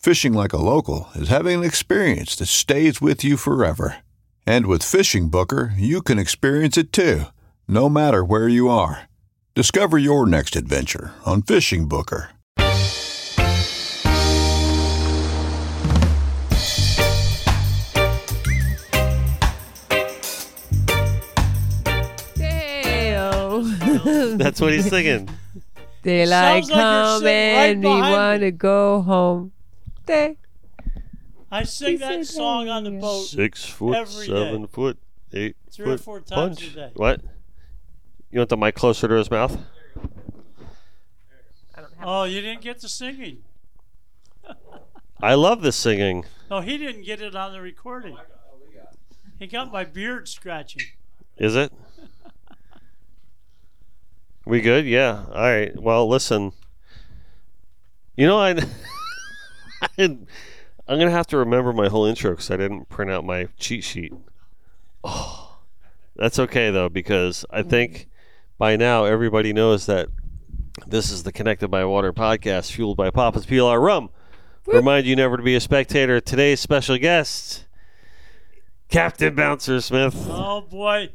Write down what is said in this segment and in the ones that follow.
Fishing like a local is having an experience that stays with you forever. And with Fishing Booker, you can experience it too, no matter where you are. Discover your next adventure on Fishing Booker. Dale. That's what he's singing. Daylight Sounds like you're come sitting right and we behind want to go home. Day. I sing that song on the boat. Six foot, every seven day. foot, eight Three or foot four times punch. a day. What? You want the mic closer to his mouth? Oh, you didn't get the singing. I love this singing. No, he didn't get it on the recording. He got my beard scratching. Is it? we good? Yeah. All right. Well, listen. You know, I, I didn't- I'm gonna have to remember my whole intro because I didn't print out my cheat sheet. Oh, that's okay though because I think by now everybody knows that this is the Connected by Water podcast, fueled by Papa's Pilar rum. Remind you never to be a spectator. Today's special guest, Captain Bouncer Smith. Oh boy,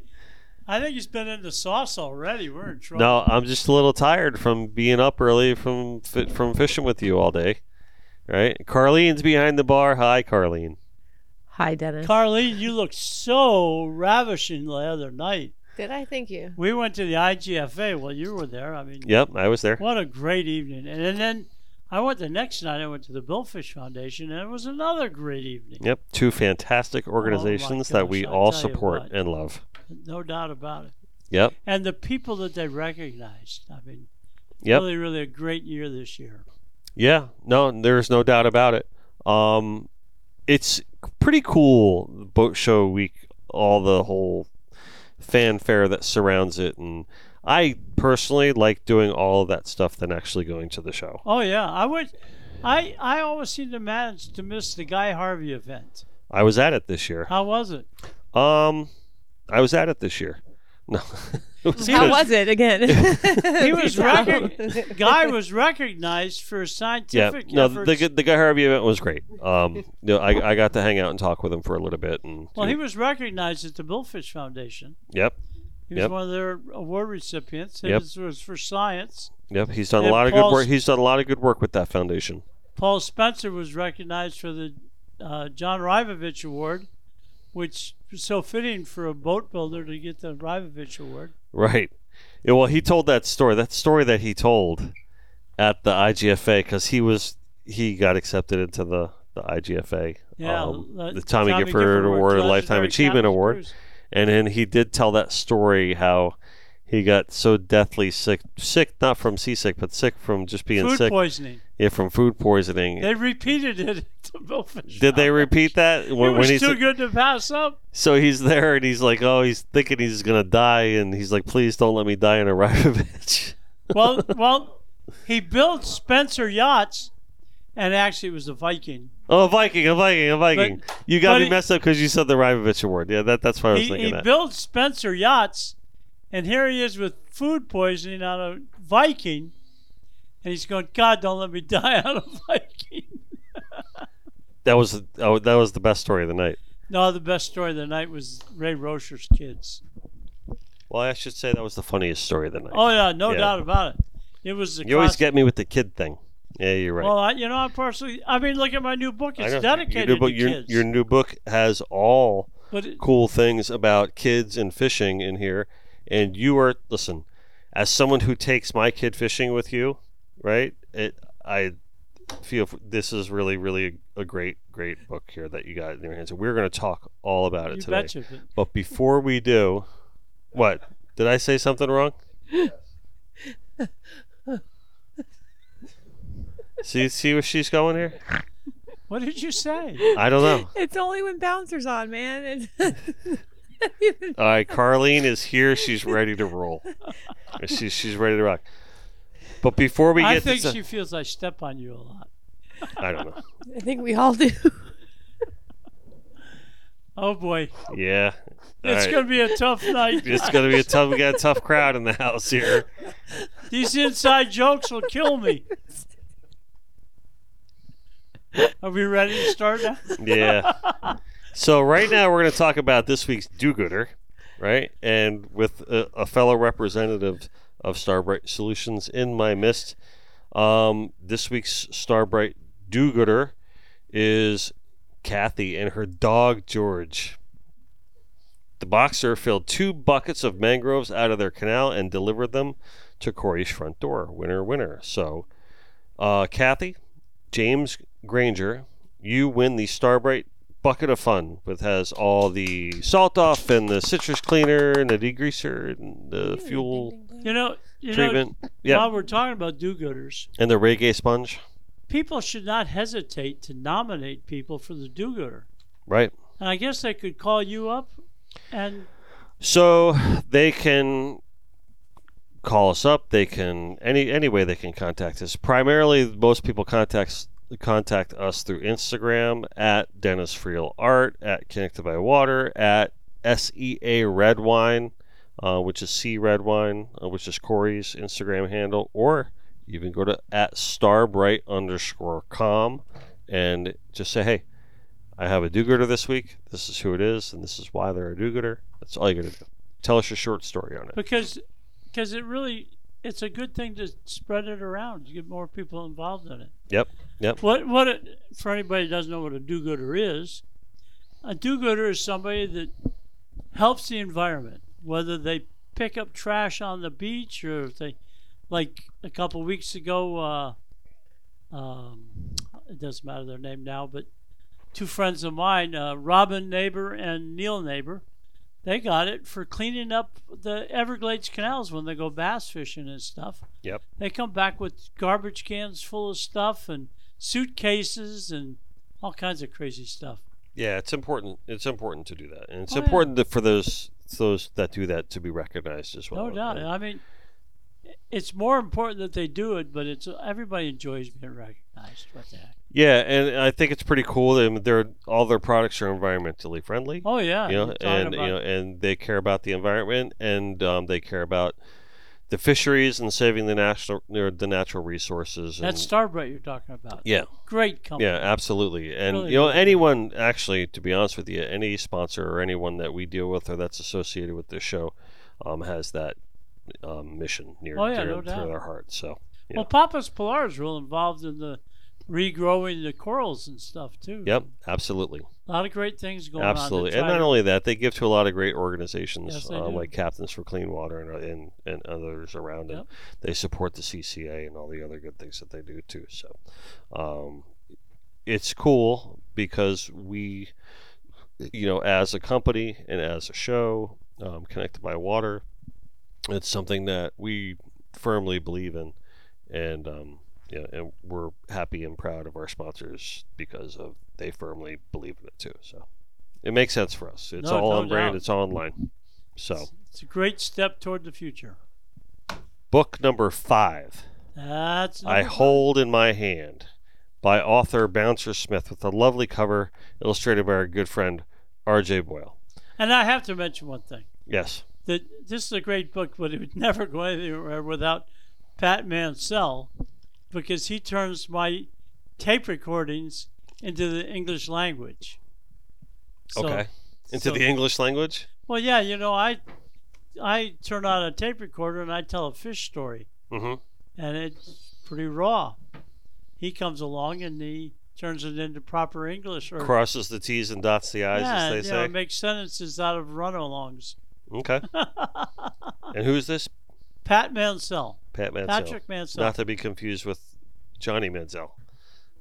I think he's been in the sauce already. We're in trouble. No, I'm just a little tired from being up early from from fishing with you all day. Right? Carlene's behind the bar. Hi, Carlene. Hi, Dennis. Carlene, you look so ravishing the other night. Did I thank you? We went to the IGFA. Well, you were there. I mean, Yep, I was there. what a great evening. And, and then I went the next night. I went to the Billfish Foundation, and it was another great evening. Yep, two fantastic oh, organizations that we gosh, I all tell you support what. and love. No doubt about it. Yep, And the people that they recognized. I mean, yep, really, really a great year this year. Yeah. No, there's no doubt about it. Um, it's pretty cool boat show week. All the whole fanfare that surrounds it, and I personally like doing all of that stuff than actually going to the show. Oh yeah, I would. I I always seem to manage to miss the Guy Harvey event. I was at it this year. How was it? Um, I was at it this year. No, was How good. was it again? He was Tell. Guy was recognized for his Yeah, no, efforts. the the Guy Harvey event was great. Um, you know, I I got to hang out and talk with him for a little bit, and well, he was recognized at the Billfish Foundation. yep, He was Yep. one of their award recipients. Yep. His was for science. yep. He's done a And lot of good work. He's done a lot of good work with that foundation. Paul Spencer was recognized for the uh, John Rybovich Award, which was so fitting for a boat builder to get the Rybovich Award. Right. Yeah, well, he told that story. That story that he told at the IGFA because he was he got accepted into the the IGFA, Yeah, um, uh, the Tommy, Gifford, Award, Lifetime Achievement Award. Cruise. And then he did tell that story how he got so deathly sick, sick not from seasick, but sick from just being Food sick. Food poisoning. Yeah, from food poisoning. They repeated it the Billfish. did they repeat that It was when he's too good to pass up. so he's there and he's like, oh, he's thinking he's gonna die, and he's like, please don't let me die in a Rybovich. Well, well, he built Spencer yachts, and actually it was a Viking. Oh, a Viking, a Viking, a Viking. you got me he- messed up because you said the Rybovich Award. Yeah, that, that's why I was He, thinking he that. built Spencer yachts, and here he is with food poisoning on a Viking, and he's going, God, don't let me die on a Viking. That was oh, that was the best story of the night. No, the best story of the night was Ray Rosher's kids. Well, I should say that was the funniest story of the night. Oh yeah, no Yeah. doubt about it. It was. You always get me with the kid thing. Yeah, you're right. Well, I, you know, I personally. I mean, look at my new book. It's dedicated your book, to your, kids. your new book has all it, cool things about kids and fishing in here. And you are listen, as someone who takes my kid fishing with you, right? It I feel this is really, really a great, great book here that you got in your hands. And we're going to talk all about it you today. betcha. But But before we do, what did I say something wrong? see, see where she's going here. What did you say? I don't know. It's only when bouncers on, man. All right, Carlene is here. She's ready to roll. She's she's ready to rock. But before we get, I think to, she feels I step on you a lot. I don't know. I think we all do. Oh boy, Yeah, All it's right. gonna be a tough night. It's gonna be a tough. We got a tough crowd in the house here. These inside jokes will kill me. Are we ready to start now? Yeah. So right now we're going to talk about this week's do-gooder, right? And with a, a fellow representative of Starbright Solutions in my midst, um, this week's Starbright do-gooder is Kathy and her dog George. The boxer filled two buckets of mangroves out of their canal and delivered them to Corey's front door. Winner, winner. So, uh, Kathy, James Granger, you win the Starbright bucket of fun, which has all the salt off and the citrus cleaner and the degreaser and the fuel You know, you treatment. know. Yeah, While we're talking about do-gooders, and the reggae sponge. people should not hesitate to nominate people for the do-gooder. Right. And I guess they could call you up, and So they can call us up. They can any any way they can contact us. Primarily, most people contact contact us through Instagram at Dennis Friel Art at Connected by Water at SEA Red Wine, uh, which is C Red Wine, uh, which is Corey's Instagram handle, or even go to at Starbright underscore com and just say, hey. I have a do-gooder this week. This is who it is, and this is why they're a do-gooder. That's all you got to do. Tell us your short story on it. because because it really it's a good thing to spread it around. You get more people involved in it. Yep, yep. What what it, for anybody who doesn't know what a do-gooder is, a do-gooder is somebody that helps the environment, whether they pick up trash on the beach or if they, like a couple weeks ago, uh, um, it doesn't matter their name now, but two friends of mine, uh, Robin Neighbor and Neil Neighbor, they got it for cleaning up the Everglades canals when they go bass fishing and stuff. Yep. They come back with garbage cans full of stuff and suitcases and all kinds of crazy stuff. Yeah, it's important. It's important to do that, and it's Oh, yeah. important to, for those those that do that to be recognized as well. No doubt. I mean, it's more important that they do it, but it's everybody enjoys being recognized. What the heck? Yeah, and I think it's pretty cool. I mean, they're all their products are environmentally friendly. Oh yeah, you know, and you know, and they care about the environment, and um, they care about the fisheries and saving the national the natural resources. And, that's Starbright you're talking about. yeah, Great company. Yeah, absolutely. And Really you know, anyone actually, to be honest with you, any sponsor or anyone that we deal with or that's associated with this show, um, has that um, mission near Oh, yeah, dear no their heart. So yeah. Well, Papa's Pilar is real involved in the regrowing the corals and stuff too. yep, absolutely, A lot of great things going absolutely. on. to And not to- only that, they give to a lot of great organizations Yes, um, like Captains for Clean Water and and, and others around, and Yep. they support the CCA and all the other good things that they do too. So um, it's cool because we, you know, as a company and as a show, um, connected by water, it's something that we firmly believe in, and um, yeah, and we're happy and proud of our sponsors because of they firmly believe in it too. So it makes sense for us. It's No- all no on brand. doubt. It's all online. So It's a great step toward the future. book number five. That's I number hold in my hand by author Bouncer Smith with a lovely cover illustrated by our good friend R.J. Boyle. And I have to mention one thing. Yes. That this is a great book, but it would never go anywhere without Pat Mansell because he turns my tape recordings into the English language. So- okay. Into so- the English language? Well, yeah, you know, I I turn on a tape recorder and I tell a fish story, Mm-hmm. and it's pretty raw. He comes along and he turns it into proper English, or Crosses the T's and dots the I's, yeah, as they you know, makes sentences out of run-alongs. Okay. and who's this? Pat Mansell, Pat Mansell. Patrick Mansell. Not to be confused with Johnny Manziel.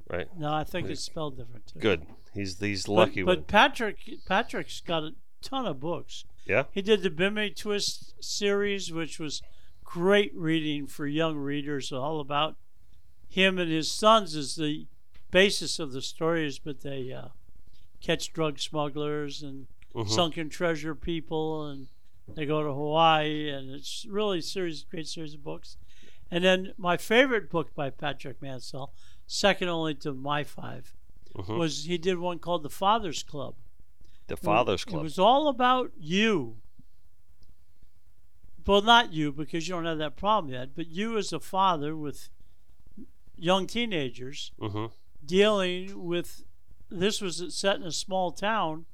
Right? no, I think it's spelled different too. Good. He's he's the But, lucky but. Patrick Patrick's got a ton of books. Yeah? He did the Bimini Twist series, which was great reading for young readers, all about him and his sons is the basis of the stories, but they uh, catch drug smugglers and Mhm. sunken treasure people, and they go to Hawaii, and it's really a series, great series of books. And then my favorite book by Patrick Mansell, second only to my 5 Mhm. was he did one called The Father's Club. The Father's It Club. It was all about you. Well, not you because you don't have that problem yet, but you as a father with young teenagers mm-hmm. dealing with. This was set in a small town,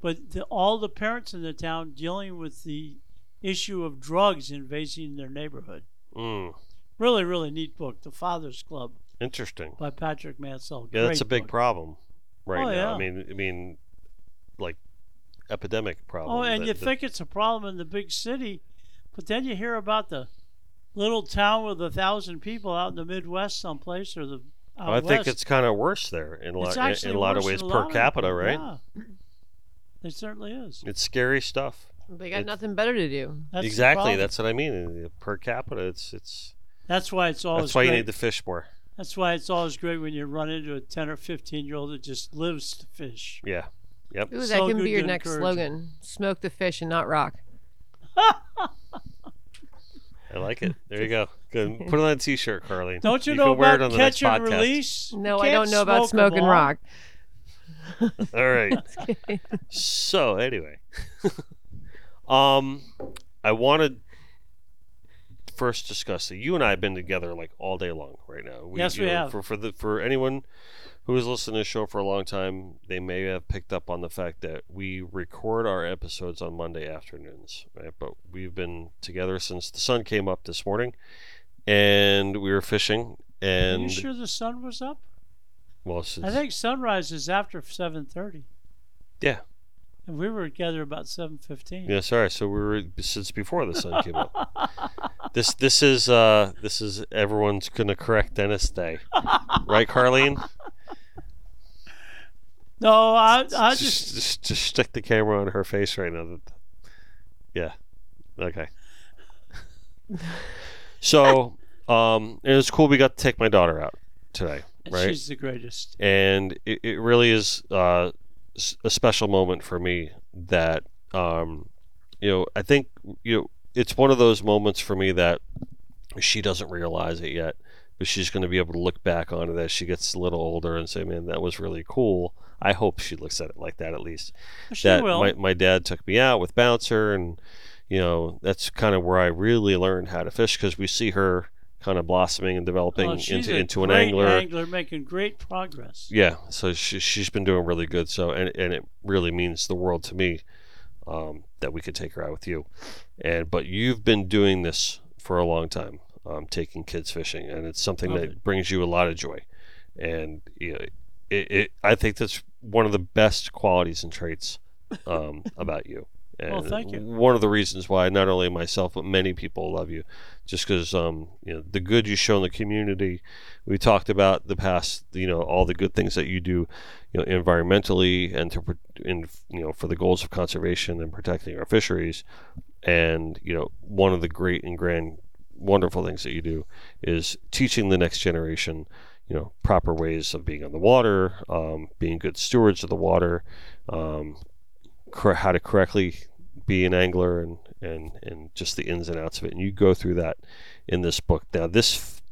but the, all the parents in the town dealing with the issue of drugs invading their neighborhood. Mm. Really, really neat book, The Father's Club Interesting. by Patrick Mansell. Yeah, that's a big book. problem right Oh, now. I mean, I mean, like epidemic problem. Oh, and that- you that- think it's a problem in the big city, but then you hear about the little town with a thousand people out in the Midwest, someplace, or the out I think it's kind of worse there in a lot in, in a lot of ways per capita, right? Yeah, it certainly is. It's scary stuff. They got It's- nothing better to do. That's exactly. That's what I mean. Per capita, it's it's. that's why it's always That's why great. you need to fish more. That's why it's always great when you run into a ten or fifteen year old that just lives to fish. Yeah. Yep. Ooh, that So can be your next encourage slogan. Smoke the fish and not rock. I like it. There you go. Good. Put it on a T-shirt, Carly. Don't you, you know can wear it about on the catch next and podcast. release? No, I don't know about smoke 'em smoke and rock. All right. so anyway, um, I wanted to first discuss that you and I have been together like all day long right now. Yes, we know, have. For for the for anyone who has listened to the show for a long time, they may have picked up on the fact that we record our episodes on Monday afternoons, right? But we've been together since the sun came up this morning, and we were fishing. And Are you sure the sun was up? well, since, I think sunrise is after seven thirty. yeah, And we were together about seven fifteen. Yeah, sorry. So we were since before the sun came up. This this is uh this is everyone's gonna correct Dennis Day, right, Carlene? No, I I just, just just stick the camera on her face right now. Yeah. Okay. So um, it was cool. We got to take my daughter out today, right? she's the greatest. and it, it really is uh, a special moment for me that um, you know I think you know it's one of those moments for me that she doesn't realize it yet, but she's going to be able to look back on it as she gets a little older and say, "Man, that was really cool." I hope she looks at it like that at least. She that will. my my dad took me out with Bouncer, and you know that's kind of where I really learned how to fish because we see her kind of blossoming and developing Oh, into into an angler. angler making great progress. Yeah, so she, she's been doing really good. So and and it really means the world to me um, that we could take her out with you. And but you've been doing this for a long time, um, taking kids fishing, and it's something Love that it. brings you a lot of joy. And you know, it, it I think that's one of the best qualities and traits um, about you. And Well, thank you. One of the reasons why not only myself but many people love you, just because um, you know the good you show in the community. We talked about the past, you know, all the good things that you do, you know, environmentally and to, in, you know, for the goals of conservation and protecting our fisheries. And you know, one of the great and grand, wonderful things that you do is teaching the next generation, you know, proper ways of being on the water, um, being good stewards of the water, um, cor- how to correctly be an angler and, and, and just the ins and outs of it. And you go through that in this book. Now, this f-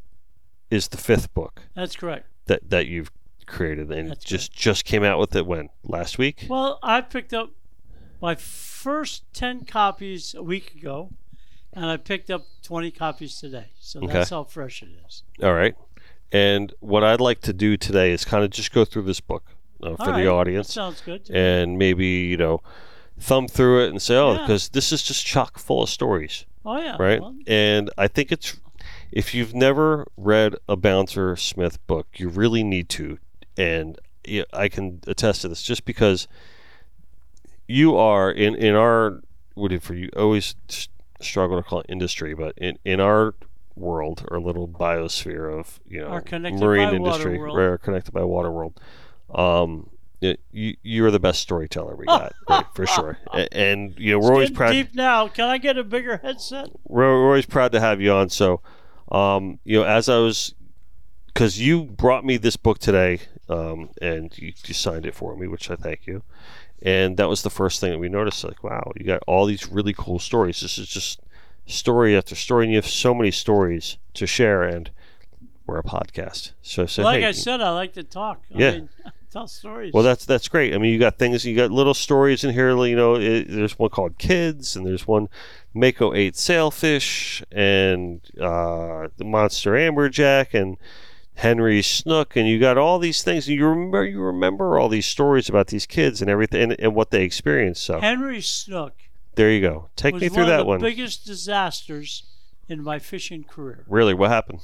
is the fifth book, That's correct. that that you've created and That's just just came out with it when last week. Well, I picked up my first 10 copies a week ago, and I picked up 20 copies today. So Okay. that's how fresh it is. All right. And what I'd like to do today is kind of just go through this book uh, for right, the audience sounds good. and maybe, you know, thumb through it and say, oh, Yeah. because this is just chock full of stories, oh, yeah. right? well, And I think it's, if you've never read a Bouncer Smith book, you really need to. And I can attest to this just because you are in, in our, what if for you always struggle to call it industry, but in, in our world or little biosphere of, you know, marine industry, rare connected by water world. Um, it, you, you're the best storyteller we got, right, for sure. A- And, you know, we're it's always proud. deep now. Can I get a bigger headset? we're, we're always proud to have you on. So, um, you know, as I was, because you brought me this book today, um, and you, you signed it for me, which I thank you. And that was the first thing that we noticed. Like, wow, you got all these really cool stories. This is just story after story, and you have so many stories to share. And we're a podcast, so I said, like hey, I said, I like to talk. I Yeah. mean, tell stories. well, that's that's great. I mean, you got things, you got little stories in here. You know, it, there's one called Kids, and there's one Mako ate sailfish, and uh, the monster amberjack, and Henry Snook, and you got all these things. And you remember, you remember all these stories about these kids and everything, and, and what they experienced. So Henry Snook there you go. Take me through one that of the one. biggest disasters in my fishing career. Really, what happened?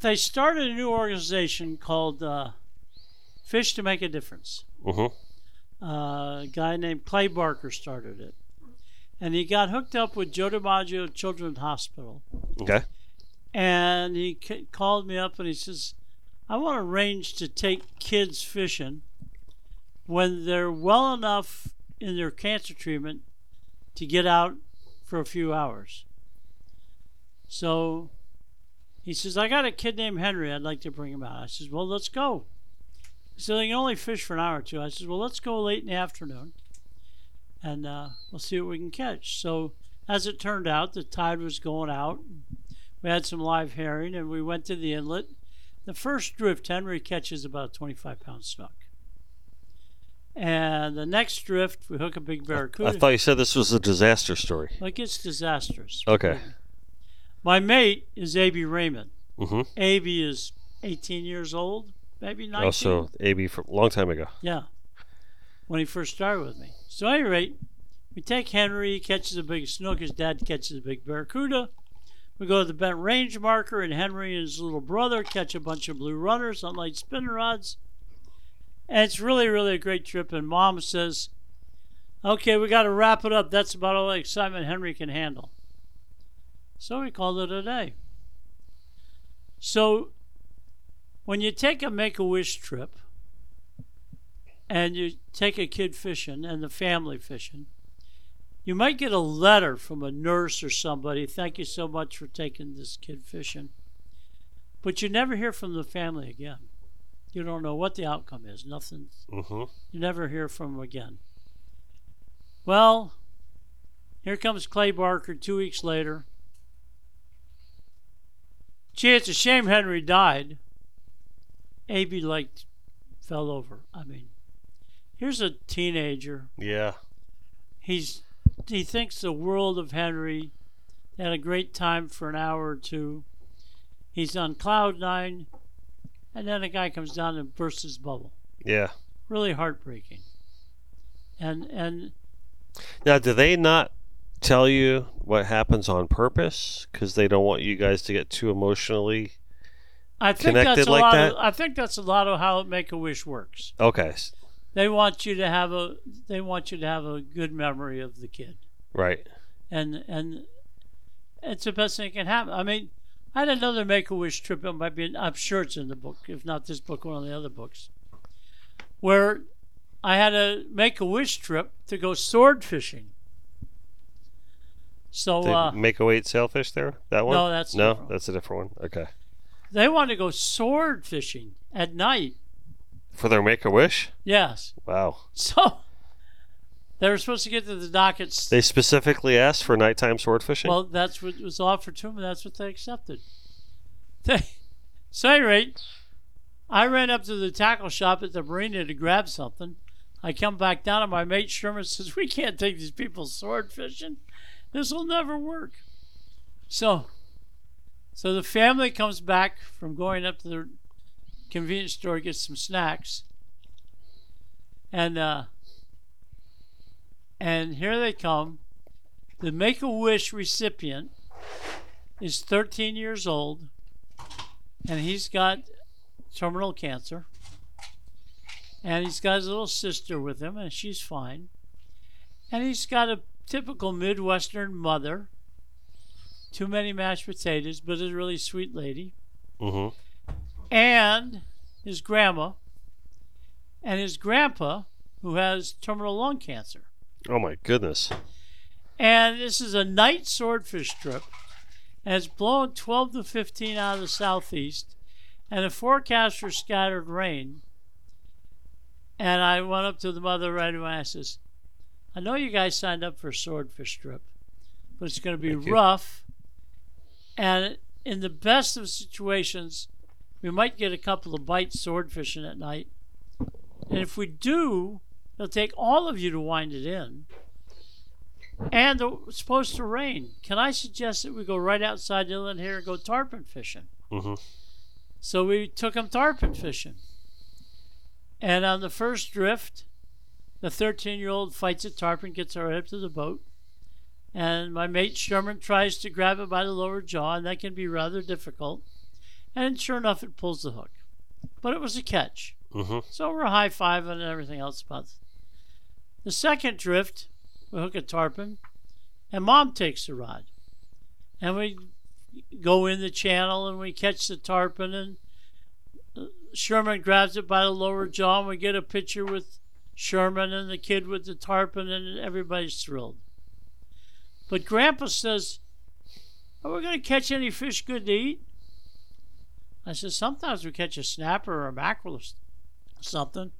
They started a new organization called uh, Fish to Make a Difference. hmm Uh, a guy named Clay Barker started it. And he got hooked up with Joe DiMaggio Children's Hospital. Okay. And he c- called me up and he says, I want to arrange to take kids fishing when they're well enough in their cancer treatment to get out for a few hours. So he says, I got a kid named Henry. I'd like to bring him out. I says, Well, let's go. Said, They can only fish for an hour or two. I says, Well, let's go late in the afternoon and uh, we'll see what we can catch. So as it turned out, the tide was going out. We had some live herring, and we went to the inlet. The first drift, Henry catches about a 25 pound snook. And the next drift, we hook a big barracuda. I thought you said this was a disaster story. like it's disastrous. Okay. My mate is A.B. Raymond. hmm A.B. is 18 years old, maybe 19. Also, AB from a long time ago. Yeah, when he first started with me. So, at any rate, we take Henry, he catches a big snook, his dad catches a big barracuda. We go to the bent range marker, and Henry and his little brother catch a bunch of blue runners on light spinner rods. And it's really, really a great trip. And mom says, Okay, we got to wrap it up. That's about all the excitement Henry can handle. So we called it a day. So when you take a make a wish trip, and you take a kid fishing and the family fishing, you might get a letter from a nurse or somebody. Thank you so much for taking this kid fishing. But you never hear from the family again. You don't know what the outcome is. Nothing. hmm You never hear from them again. Well, here comes Clay Barker two weeks later. Gee, it's a shame Henry died. A.B. like fell over. I mean, here's a teenager. Yeah. He's he thinks the world of Henry. They had a great time for an hour or two. He's on cloud nine, and then a guy comes down and bursts his bubble. Yeah. Really heartbreaking. And and Now, do they not tell you what happens on purpose because they don't want you guys to get too emotionally? I think Connected that's a like lot that? of I think that's a lot of how Make a Wish works. Okay. They want you to have a they want you to have a good memory of the kid. Right. and and it's the best thing that can happen. I mean, I had another Make a Wish trip. It might be, in, I'm sure it's in the book, if not this book, one of the other books, where I had a Make a Wish trip to go sword fishing. So uh, Mako ate sailfish there. That one. No, that's no, different that's a different one. Okay. They want to go sword fishing at night. For their make a wish. Yes. Wow. So they were supposed to get to the dockets. They specifically asked for nighttime sword fishing. Well, that's what was offered to them, and that's what they accepted. They, so, at any rate, I ran up to the tackle shop at the marina to grab something. I come back down, and my mate Sherman says, "We can't take these people sword fishing. This will never work." So, so the family comes back from going up to the convenience store to get some snacks, and uh, and here they come. The Make a Wish recipient is 13 years old, and he's got terminal cancer. And he's got his little sister with him, and she's fine. And he's got a typical Midwestern mother. Too many mashed potatoes, but a really sweet lady. Mm-hmm. And his grandma. And his grandpa, who has terminal lung cancer. Oh my goodness. And this is a night swordfish trip. And it's blowing 12 to 15 out of the southeast. And the forecast for scattered rain. And I went up to the mother right away. And I says, I know you guys signed up for a swordfish trip, but it's going to be Thank you. And in the best of situations, we might get a couple of bites swordfishing at night. And if we do, it'll take all of you to wind it in. And it's supposed to rain. Can I suggest that we go right outside the inlet here and go tarpon fishing? Mm-hmm. So we took them tarpon fishing. And on the first drift, the 13 year old fights a tarpon, gets right up to the boat. And my mate Sherman tries to grab it by the lower jaw, and that can be rather difficult. And sure enough, it pulls the hook. But it was a catch. Mm-hmm. So we're high fiving and everything else about it. The second drift, we hook a tarpon, and mom takes the rod. And we go in the channel and we catch the tarpon, and uh, Sherman grabs it by the lower jaw, and we get a picture with Sherman and the kid with the tarpon, and everybody's thrilled. But Grandpa says, Are we going to catch any fish good to eat? I said, Sometimes we catch a snapper or a mackerel or something.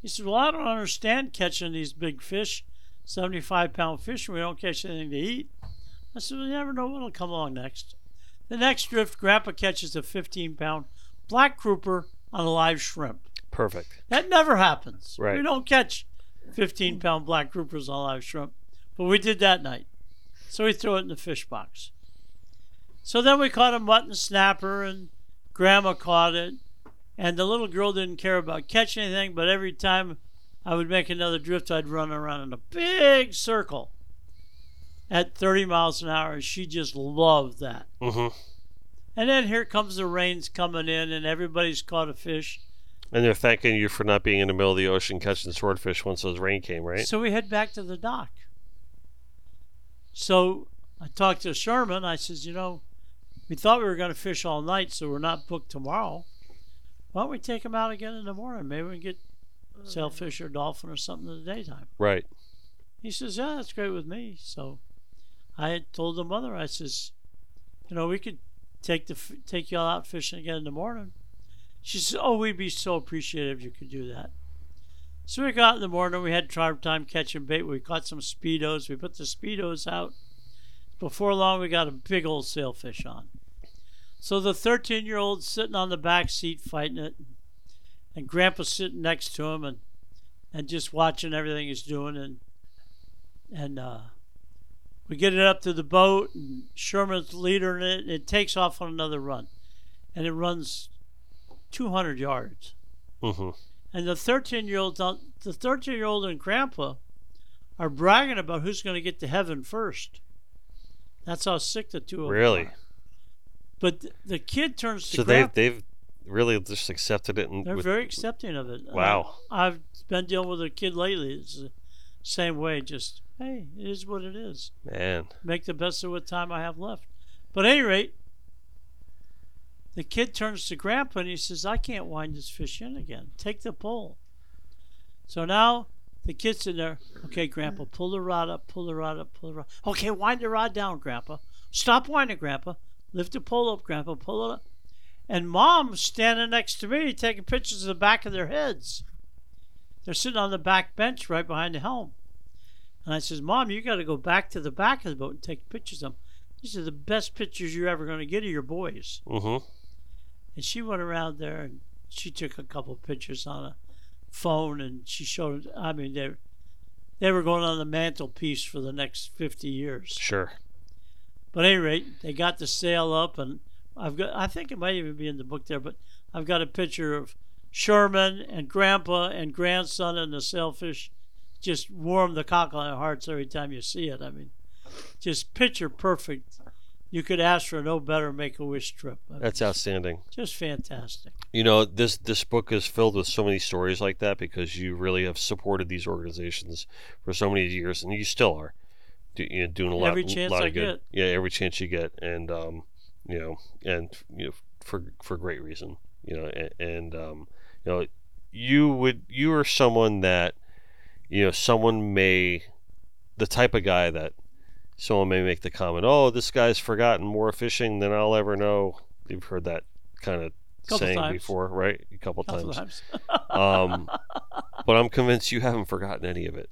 He said, Well, I don't understand catching these big fish, 75 pound fish, and we don't catch anything to eat. I said, We never know what'll come along next. The next drift, Grandpa catches a 15 pound black grouper on a live shrimp. Perfect. That never happens. Right. We don't catch 15 pound black groupers on live shrimp. But we did that night. So we threw it in the fish box. So then we caught a mutton snapper, and Grandma caught it. And the little girl didn't care about catching anything, but every time I would make another drift, I'd run around in a big circle at 30 miles an hour. She just loved that. Mm-hmm. And then here comes the rains coming in, and everybody's caught a fish. And they're thanking you for not being in the middle of the ocean catching swordfish once those rain came, right? So we head back to the dock. So I talked to Sherman. I says, you know, we thought we were going to fish all night, so we're not booked tomorrow. Why don't we take them out again in the morning? Maybe we can get sailfish or dolphin or something in the daytime. right. He says, yeah, that's great with me. So I had told the mother, I says, you know, we could take the take y'all out fishing again in the morning. She says, oh, we'd be so appreciative if you could do that. So we got in the morning. We had tribe time catching bait. We caught some speedos. We put the speedos out. Before long, we got a big old sailfish on. So the 13 year old sitting on the back seat fighting it, and Grandpa sitting next to him and and just watching everything he's doing and and uh, we get it up to the boat and Sherman's leading it and it takes off on another run and it runs 200 yards Mm-hmm. And the 13 year old uh, the 13 year old and grandpa are bragging about who's going to get to heaven first that's how sick the two of them Really? but the kid turns to So grandpa they've they've really just accepted it and they're with- very accepting of it Wow. I, I've been dealing with a kid lately it's the same way just hey it is what it is man. make the best of what time I have left. But at any rate, the kid turns to Grandpa and he says, I can't wind this fish in again. Take the pole. So now the kid's in there. Okay, Grandpa, pull the rod up, pull the rod up, pull the rod. Okay, wind the rod down, Grandpa. Stop winding, Grandpa. Lift the pole up, Grandpa. Pull it up. And Mom's standing next to me taking pictures of the back of their heads. They're sitting on the back bench right behind the helm. And I says, Mom, you got to go back to the back of the boat and take pictures of them. These are the best pictures you're ever going to get of your boys. Mm-hmm. And she went around there and she took a couple pictures on a phone and she showed. I mean, they they were going on the mantelpiece for the next fifty years. Sure. But at any rate, they got the sail up, and I've got. I think it might even be in the book there, but I've got a picture of Sherman and Grandpa and grandson and the sailfish. Just warm the cockle of hearts every time you see it. I mean, just picture perfect. You could ask for no better Make a Wish trip. I mean, That's outstanding. just fantastic. You know, this this book is filled with so many stories like that because you really have supported these organizations for so many years, and you still are, do, you know, doing a lot, Every chance lot I of good. Yeah, every chance you get, and um, you know, and you know, for for great reason, you know, and, and um, you know, you would you are someone that, you know, someone may, the type of guy that, someone may make the comment, oh, this guy's forgotten more fishing than I'll ever know. You've heard that kind of Couple saying times. before, right? A couple Couple times. times. Um, but I'm convinced you haven't forgotten any of it.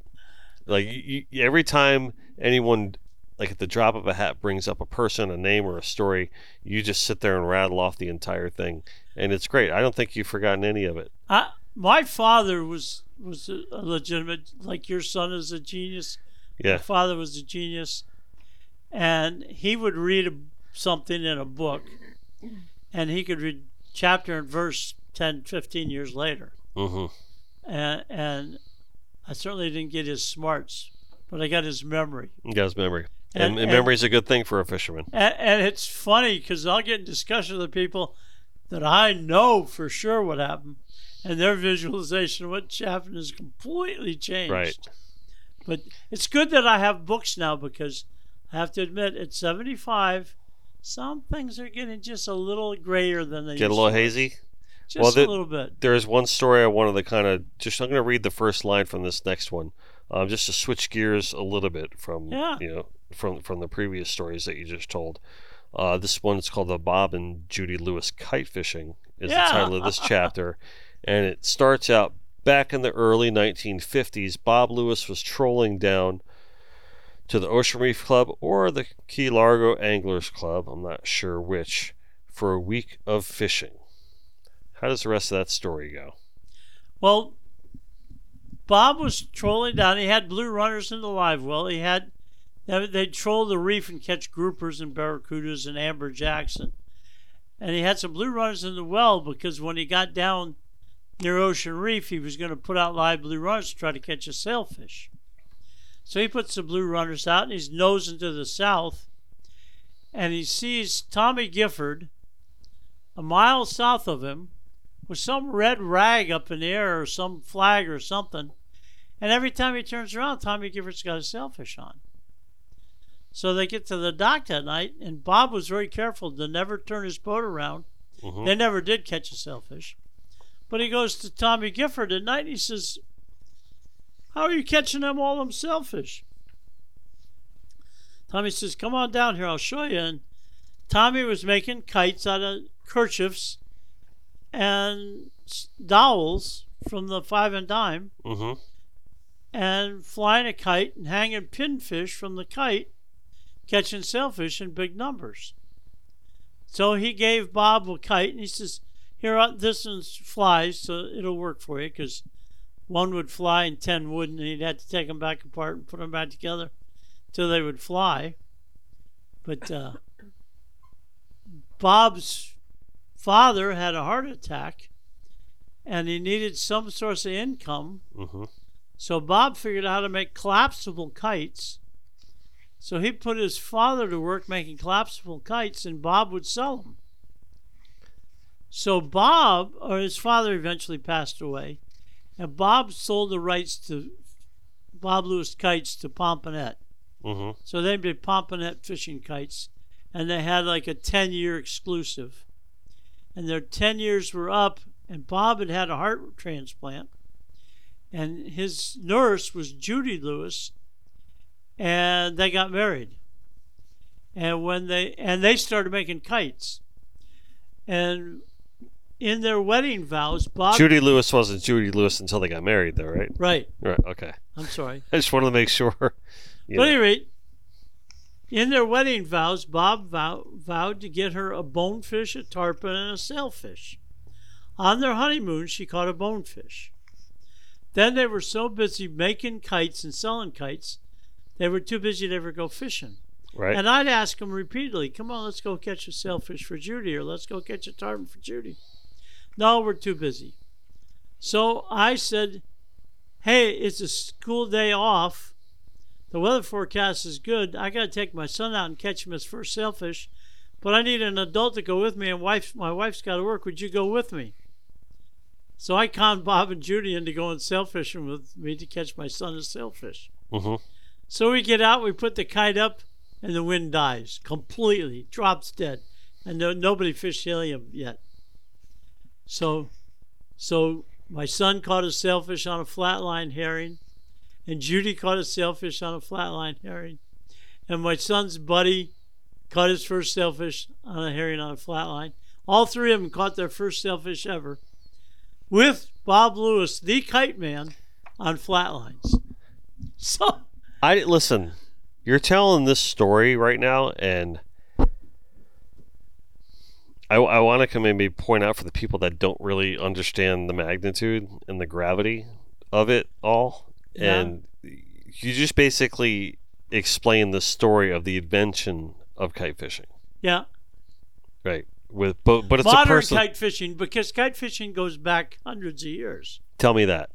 Like you, you, every time anyone, like at the drop of a hat, brings up a person, a name, or a story, you just sit there and rattle off the entire thing, and it's great. I don't think you've forgotten any of it. I, my father was was a legitimate, like your son is a genius. My Yeah, father was a genius, and he would read a, something in a book, and he could read chapter and verse 10, 15 years later. hmm And, and I certainly didn't get his smarts, but I got his memory. You got his memory, and, And- and, and- memory's a good thing for a fisherman. And, and it's funny because I'll get in discussion with people that I know for sure what happened, and their visualization of what happened is completely changed. Right. But it's good that I have books now because I have to admit, at 75, some things are getting just a little grayer than they used to. Get a little to. hazy. Just well, the- a little bit. There is one story I wanted to kind of just. I'm going to read the first line from this next one, um, just to switch gears a little bit from Yeah. you know from from the previous stories that you just told. Uh, this one is called the Bob and Judy Lewis kite fishing is Yeah. the title of this chapter, and it starts out back in the early 1950s. Bob Lewis was trolling down to the Ocean Reef Club or the Key Largo Anglers Club. I'm not sure which for a week of fishing. How does the rest of that story go? Well, Bob was trolling down. He had blue runners in the live well. He had they- they'd troll the reef and catch groupers and barracudas and amber jackson. and he had some blue runners in the well because when he got down near Ocean Reef, he was going to put out live blue runners to try to catch a sailfish. So he puts the blue runners out and he's nosing to the south, and he sees Tommy Gifford a mile south of him with some red rag up in the air or some flag or something. And every time he turns around, Tommy Gifford's got a sailfish on. So they get to the dock that night, and Bob was very careful to never turn his boat around. Mhm. They never did catch a sailfish. But he goes to Tommy Gifford at night and he says, How are you catching them all them sailfish? Tommy says, Come on down here, I'll show you. And Tommy was making kites out of kerchiefs and dowels from the five and dime Mm-hmm. and flying a kite and hanging pinfish from the kite, catching sailfish in big numbers. So he gave Bob a kite and he says, Here, uh, this one flies, so it'll work for you because one would fly and 10 wouldn't, and he'd have to take them back apart and put them back together till they would fly. But uh, Bob's father had a heart attack and he needed some source of income. Mm-hmm. So Bob figured out how to make collapsible kites. So he put his father to work making collapsible kites, and Bob would sell them. So Bob, or his father, eventually passed away, and Bob sold the rights to Bob Lewis kites to Pompanette. Mm-hmm. So they'd be Pompanette fishing kites, and they had like a 10 year exclusive. And their 10 years were up, and Bob had had a heart transplant, and his nurse was Judy Lewis, and they got married. And when they and they started making kites, and in their wedding vows, Bob Judy Lewis wasn't Judy Lewis until they got married, though, right? right. Right. Okay. I'm sorry. I just wanted to make sure. But at know. any rate, in their wedding vows, Bob vow, vowed to get her a bonefish, a tarpon, and a sailfish. On their honeymoon, she caught a bonefish. Then they were so busy making kites and selling kites, they were too busy to ever go fishing. Right. And I'd ask them repeatedly, come on, let's go catch a sailfish for Judy, or let's go catch a tarpon for Judy. No, we're too busy. So I said, hey, it's a school day off. The weather forecast is good. I got to take my son out and catch him his first sailfish, but I need an adult to go with me, and wife, my wife's got to work. Would you go with me? So I conned Bob and Judy into going sailfishing with me to catch my son a sailfish. hmm So we get out, we put the kite up, and the wind dies completely, drops dead, and no, nobody fished helium yet. So, so my son caught a sailfish on a flatline herring, and Judy caught a sailfish on a flatline herring, and my son's buddy caught his first sailfish on a herring on a flatline. All three of them caught their first sailfish ever, with Bob Lewis, the kite man, on flatlines. So. I listen. You're telling this story right now, and I, I want to come maybe point out for the people that don't really understand the magnitude and the gravity of it all, Yeah. and you just basically explain the story of the invention of kite fishing, Yeah, right? With but but it's a modern person. kite fishing because kite fishing goes back hundreds of years. Tell me that.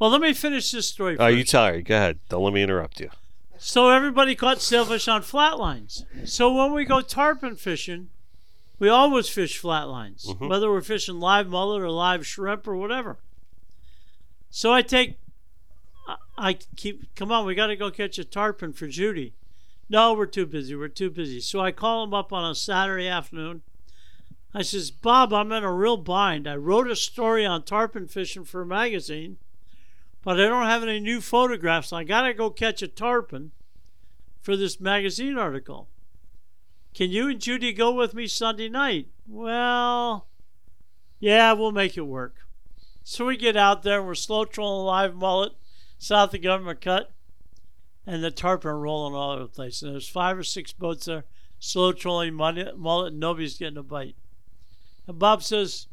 Well, let me finish this story. Are first. you tired? Go ahead. Don't let me interrupt you. so everybody caught sailfish on flatlines. So when we go tarpon fishing, we always fish flatlines, Mhm. whether we're fishing live mullet or live shrimp or whatever. So I take, I- I keep, come on, we got to go catch a tarpon for Judy. No, we're too busy. We're too busy. So I call him up on a Saturday afternoon. I says, Bob, I'm in a real bind. I wrote a story on tarpon fishing for a magazine, but I don't have any new photographs. I got to go catch a tarpon for this magazine article. Can you and Judy go with me Sunday night? Well, yeah, we'll make it work. So we get out there, and we're slow trolling live mullet south of Government Cut, and the tarpon rolling all over the place. And there's five or six boats there, slow trolling mullet, mullet and nobody's getting a bite. And Bob says,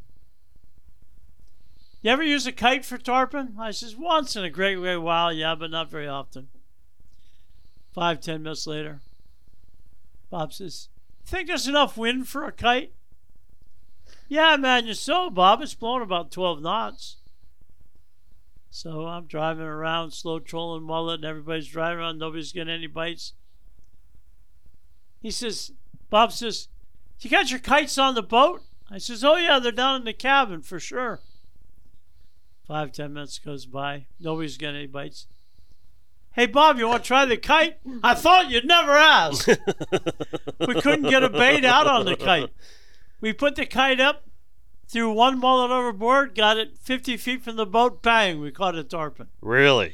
You ever use a kite for tarpon? I says, Once in a great great while, yeah, but not very often. Five, ten minutes later, Bob says, Think there's enough wind for a kite? Yeah, man, you're so, Bob. It's blowing about 12 knots. So I'm driving around, slow trolling mullet, and everybody's driving around. Nobody's getting any bites. He says, Bob says, You got your kites on the boat? I says, Oh, yeah, they're down in the cabin for sure. Five, ten minutes goes by. Nobody's getting any bites. Hey, Bob, you want to try the kite? I thought you'd never ask. we couldn't get a bait out on the kite. We put the kite up, threw one mullet overboard, got it 50 feet from the boat, bang, we caught a tarpon. Really?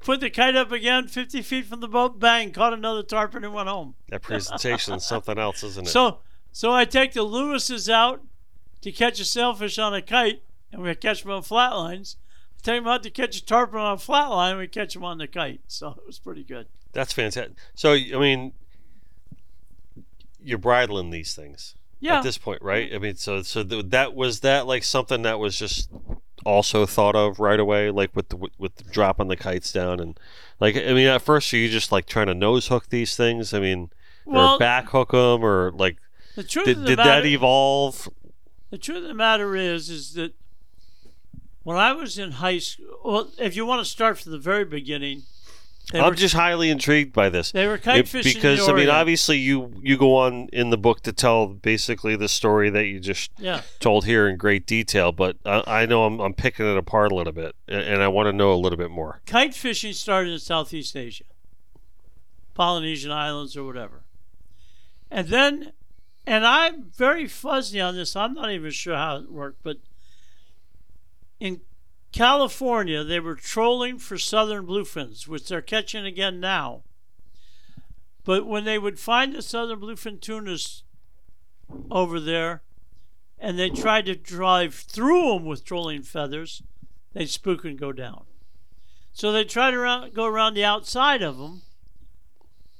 Put the kite up again, 50 feet from the boat, bang, caught another tarpon and went home. That presentation is something else, isn't it? So, so I take the Lewises out to catch a sailfish on a kite, and we catch them on flatlines. Them out to catch a tarpon on a flatline, and we catch them on the kite. So it was pretty good. That's fantastic. So I mean, you're bridling these things Yeah. at this point, right? I mean, so so th- that was that like something that was just also thought of right away, like with the with, with the dropping the kites down and like I mean, at first are you just like trying to nose hook these things? I mean, well, or back hook them, or like the truth did, of the did matter, that evolve? The truth of the matter is, is that when I was in high school, well, if you want to start from the very beginning, I'm were just highly intrigued by this. they were kite It- fishing in because I mean, obviously you you go on in the book to tell basically the story that you just yeah, told here in great detail, but I, I know I'm, I'm picking it apart a little bit, and, and I want to know a little bit more. kite fishing started in Southeast Asia, Polynesian islands or whatever, and then, and I'm very fuzzy on this. I'm not even sure how it worked, but in California, they were trolling for southern bluefins, which they're catching again now. But when they would find the southern bluefin tunas over there, and they tried to drive through them with trolling feathers, they'd spook and go down. So they tried to go around the outside of them,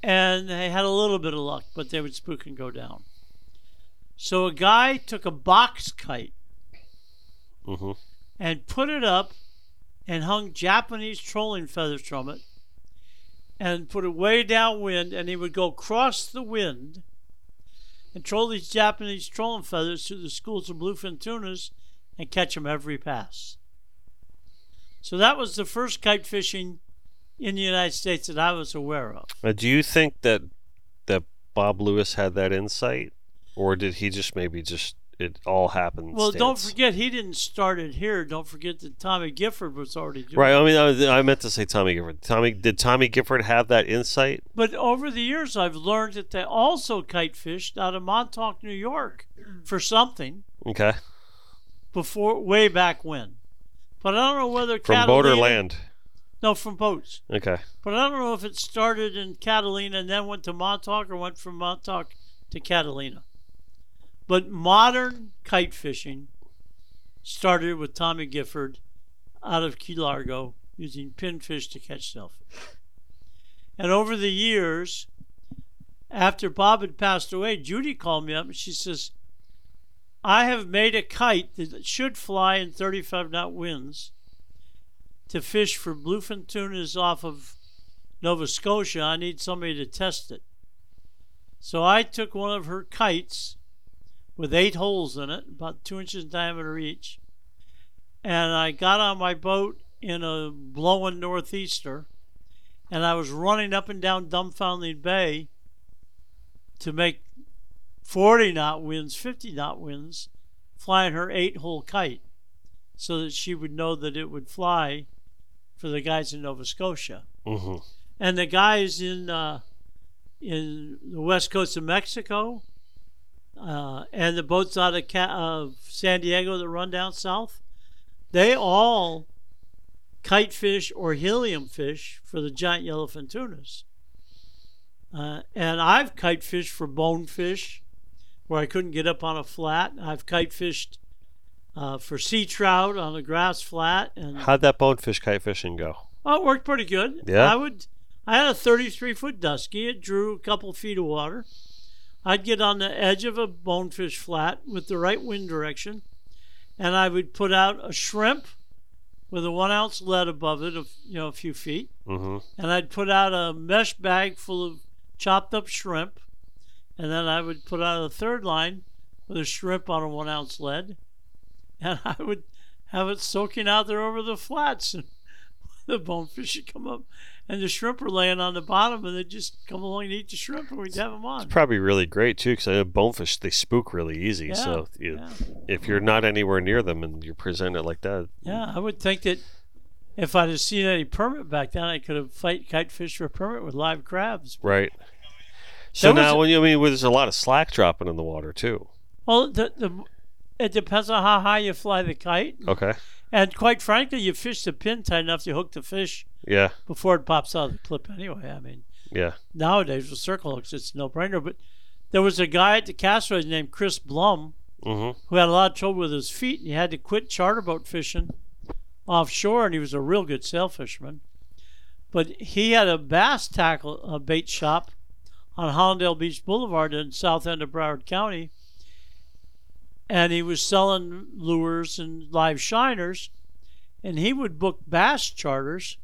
and they had a little bit of luck, but they would spook and go down. So a guy took a box kite Mm-hmm. And put it up and hung Japanese trolling feathers from it and put it way downwind and he would go across the wind and troll these Japanese trolling feathers to the schools of bluefin tunas and catch them every pass. So that was the first kite fishing in the United States that I was aware of. Now, do you think that that Bob Lewis had that insight, or did he just maybe just it all happened? Well, don't forget he didn't start it here. Don't forget that Tommy Gifford was already doing Right. I mean, I, was- I meant to say Tommy Gifford. Tommy did Tommy Gifford have that insight? But over the years, I've learned that they also kite fished out of Montauk, New York, for something Okay. before way back when. But I don't know whether From boat or land? No, from boats. Okay. But I don't know if it started in Catalina and then went to Montauk or went from Montauk to Catalina. But modern kite fishing started with Tommy Gifford out of Key Largo using pinfish to catch sailfish. And over the years, after Bob had passed away, Judy called me up and she says, I have made a kite that should fly in 35 knot winds to fish for bluefin tunas off of Nova Scotia. I need somebody to test it. So I took one of her kites with eight holes in it, about two inches in diameter each, and I got on my boat in a blowing northeaster, and I was running up and down Dumbfoundling Bay to make 40 knot winds, 50 knot winds, flying her eight hole kite so that she would know that it would fly for the guys in Nova Scotia. Mm-hmm. And the guys in uh, in the west coast of Mexico uh, and the boats out of, Ca- of San Diego that run down south, they all kite fish or helium fish for the giant yellowfin tunas. Uh, and I've kite fished for bonefish where I couldn't get up on a flat. I've kite fished uh, for sea trout on a grass flat. And How'd that bonefish kite fishing go? Oh, it worked pretty good. Yeah? I would. I had a 33 foot dusky. It drew a couple feet of water. I'd get on the edge of a bonefish flat with the right wind direction, and I would put out a shrimp with a one ounce lead above it, of you know, a few feet, Mm-hmm. and I'd put out a mesh bag full of chopped up shrimp, and then I would put out a third line with a shrimp on a one ounce lead, and I would have it soaking out there over the flats, and the bonefish would come up, and the shrimp are laying on the bottom, and they'd just come along and eat the shrimp, and we'd have them on. It's probably really great too, because I know bonefish they spook really easy. Yeah, so you, yeah. if you're not anywhere near them and you present it like that, Yeah, I would think that if I'd have seen any permit back then, I could have fight kite fish for a permit with live crabs. right? So That now, a- you I mean, there's a lot of slack dropping in the water too. Well, the, the it depends on how high you fly the kite, Okay. and quite frankly, you fish the pin tight enough to hook the fish Yeah. before it pops out of the clip. Anyway, I mean, Yeah. nowadays with circle hooks, it's no brainer. But there was a guy at the Castaways named Chris Blum Mm-hmm. who had a lot of trouble with his feet, and he had to quit charter boat fishing offshore, and he was a real good sail fisherman. But he had a bass tackle uh, bait shop on Hallandale Beach Boulevard in south end of Broward County, and he was selling lures and live shiners, and he would book bass charters,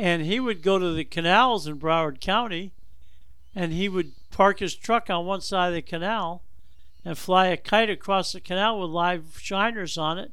and he would go to the canals in Broward County, and he would park his truck on one side of the canal and fly a kite across the canal with live shiners on it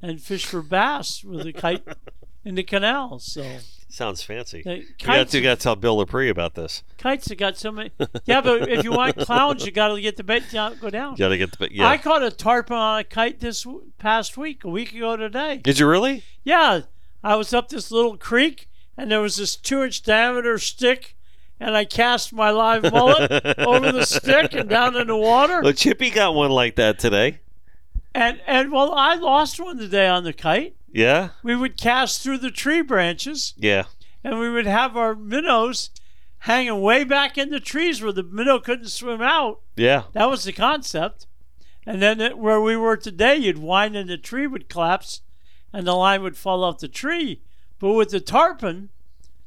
and fish for bass with a kite in the canal. So Sounds fancy. the You got kites, to, you got to tell Bill Lepre about this. kites have got so many. Yeah, but if you want clowns, you got to get the bait down, go down. You got to get the yeah. I caught a tarpon on a kite this past week, a week ago today. Did you really? Yeah, I was up this little creek, and there was this two-inch diameter stick, and I cast my live mullet over the stick and down in the water. Well, Chippy got one like that today. And and well, I lost one today on the kite. Yeah. We would cast through the tree branches, Yeah. and we would have our minnows hanging way back in the trees where the minnow couldn't swim out. Yeah. That was the concept. And then it, where we were today, you'd wind and the tree would collapse, and the line would fall off the tree. But with the tarpon,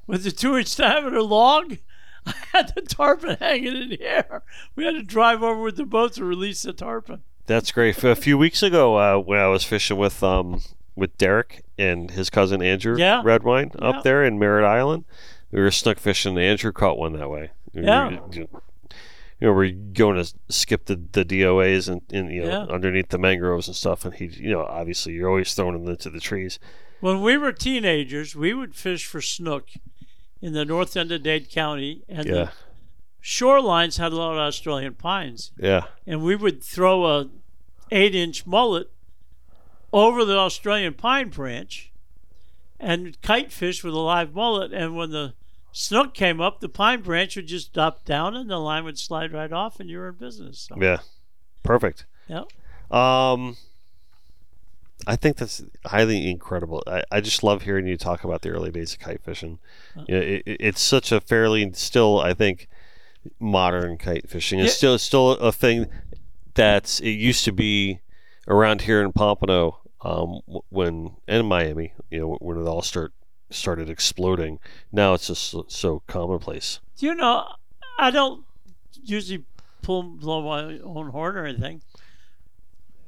with the two-inch diameter log, I had the tarpon hanging in the air. We had to drive over with the boat to release the tarpon. That's great. A few weeks ago, uh, when I was fishing with um with Derek and his cousin Andrew Yeah. Redwine Yeah. up there in Merritt Island, we were snook fishing. Andrew caught one that way. Yeah. you know, we're going to skip the, the DOAs and, and you know Yeah. underneath the mangroves and stuff, and he, you know, obviously you're always throwing them into the trees. When we were teenagers, we would fish for snook in the north end of Dade County, and Yeah, the shorelines had a lot of Australian pines, yeah, and we would throw a eight-inch mullet over the Australian pine branch and kite fish with a live mullet. And when the snook came up, the pine branch would just drop down, and the line would slide right off, and you were in business. So, yeah. Perfect. yeah. Um, I think that's highly incredible. I, I just love hearing you talk about the early days of kite fishing. You know, it, it- it's such a fairly still, I think, modern kite fishing. It's Yeah. still still a thing that's it used to be around here in Pompano um, when and Miami. You know when it all start started exploding. Now it's just so, so commonplace. Do you know, I don't usually pull blow my own horn or anything.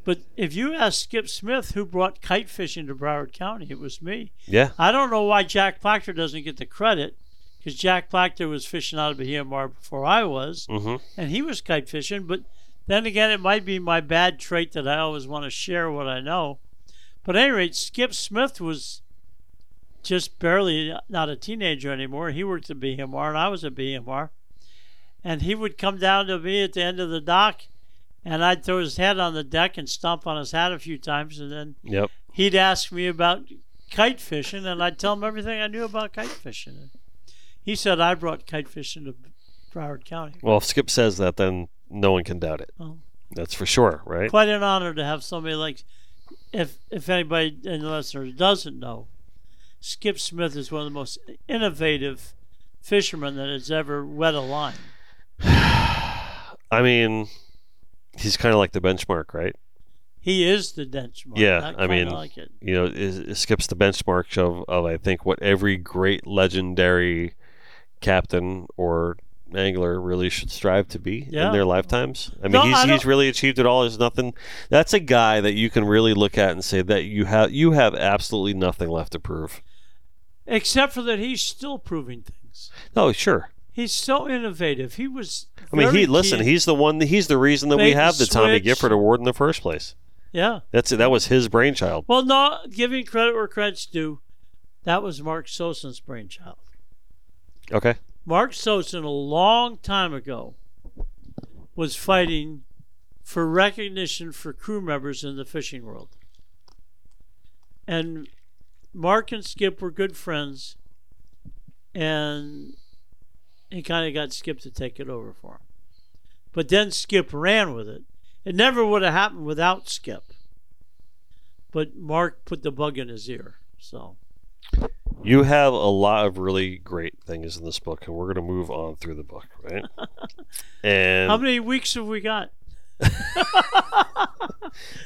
But if you ask Skip Smith who brought kite fishing to Broward County, it was me. Yeah, I don't know why Jack Proctor doesn't get the credit because Jack Proctor was fishing out of Bahia Mar before I was, hmm and he was kite fishing. But then again, it might be my bad trait that I always want to share what I know. But at any rate, Skip Smith was just barely not a teenager anymore. He worked at BMR, and I was at BMR. And he would come down to me at the end of the dock, and I'd throw his head on the deck and stomp on his hat a few times, and then yep. he'd ask me about kite fishing, and I'd tell him everything I knew about kite fishing. He said I brought kite fishing to Broward County. Well, if Skip says that, then no one can doubt it. Oh. That's for sure, right? Quite an honor to have somebody like, if if anybody in the listeners doesn't know, Skip Smith is one of the most innovative fishermen that has ever wet a line. I mean, he's kind of like the benchmark, right? He is the benchmark. Yeah, I, I mean, like it. You know, it, it skips the benchmark of, of I think what every great legendary captain or angler really should strive to be Yeah. in their lifetimes. I mean, No, he's I he's really achieved it all. There's nothing. That's a guy that you can really look at and say that you have you have absolutely nothing left to prove. Except for that, he's still proving things. Oh, sure. He's so innovative. He was. I mean, he listen. keen- He's the one. He's the reason that we have the Tommy. Gifford Award in the first place. Yeah. That's that was his brainchild. Well, not giving credit where credit's due, that was Mark Sosin's brainchild. Okay. Mark Sosin, a long time ago, was fighting for recognition for crew members in the fishing world. And Mark and Skip were good friends, and he kind of got Skip to take it over for him. But then Skip ran with it. It never would have happened without Skip. But Mark put the bug in his ear. So, You have a lot of really great things in this book, and we're going to move on through the book, right? and how many weeks have we got?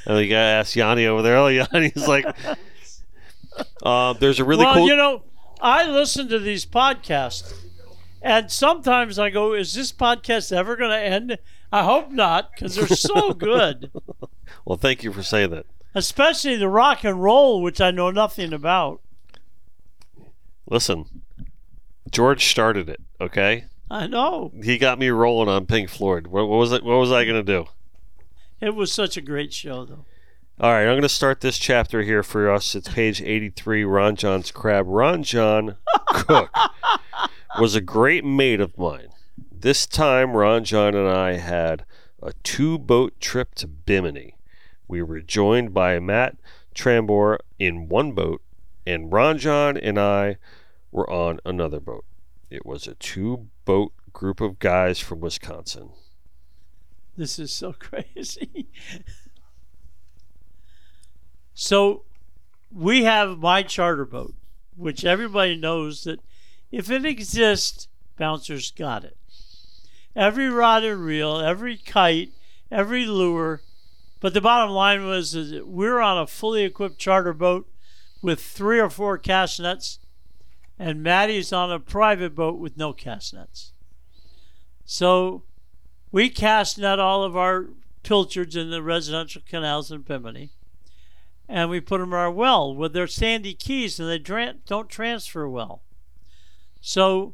And the guy asked Yanni over there. Oh, Yanni's like, uh, there's a really cool well, cool. you know, I listen to these podcasts, and sometimes I go, "Is this podcast ever going to end?" I hope not, because they're so good. well, thank you for saying that. Especially the rock and roll, which I know nothing about. Listen, George started it. Okay, I know he got me rolling on Pink Floyd. What, what was it? What was I going to do? it was such a great show, though. All right, I'm going to start this chapter here for us. It's page 83, Ron John's Crab. Ron John Cook was a great mate of mine. This time, Ron John and I had a two boat trip to Bimini. We were joined by Matt Trambor in one boat, and Ron John and I were on another boat. It was a two boat group of guys from Wisconsin. This is so crazy. so, we have my charter boat, which everybody knows that if it exists, bouncers got it. Every rod and reel, every kite, every lure. But the bottom line was that we're on a fully equipped charter boat with three or four cast nets, and Maddie's on a private boat with no cast nets. So we cast net all of our pilchards in the residential canals in Bimini, and we put them in our well with their sandy keys, and they don't transfer well. So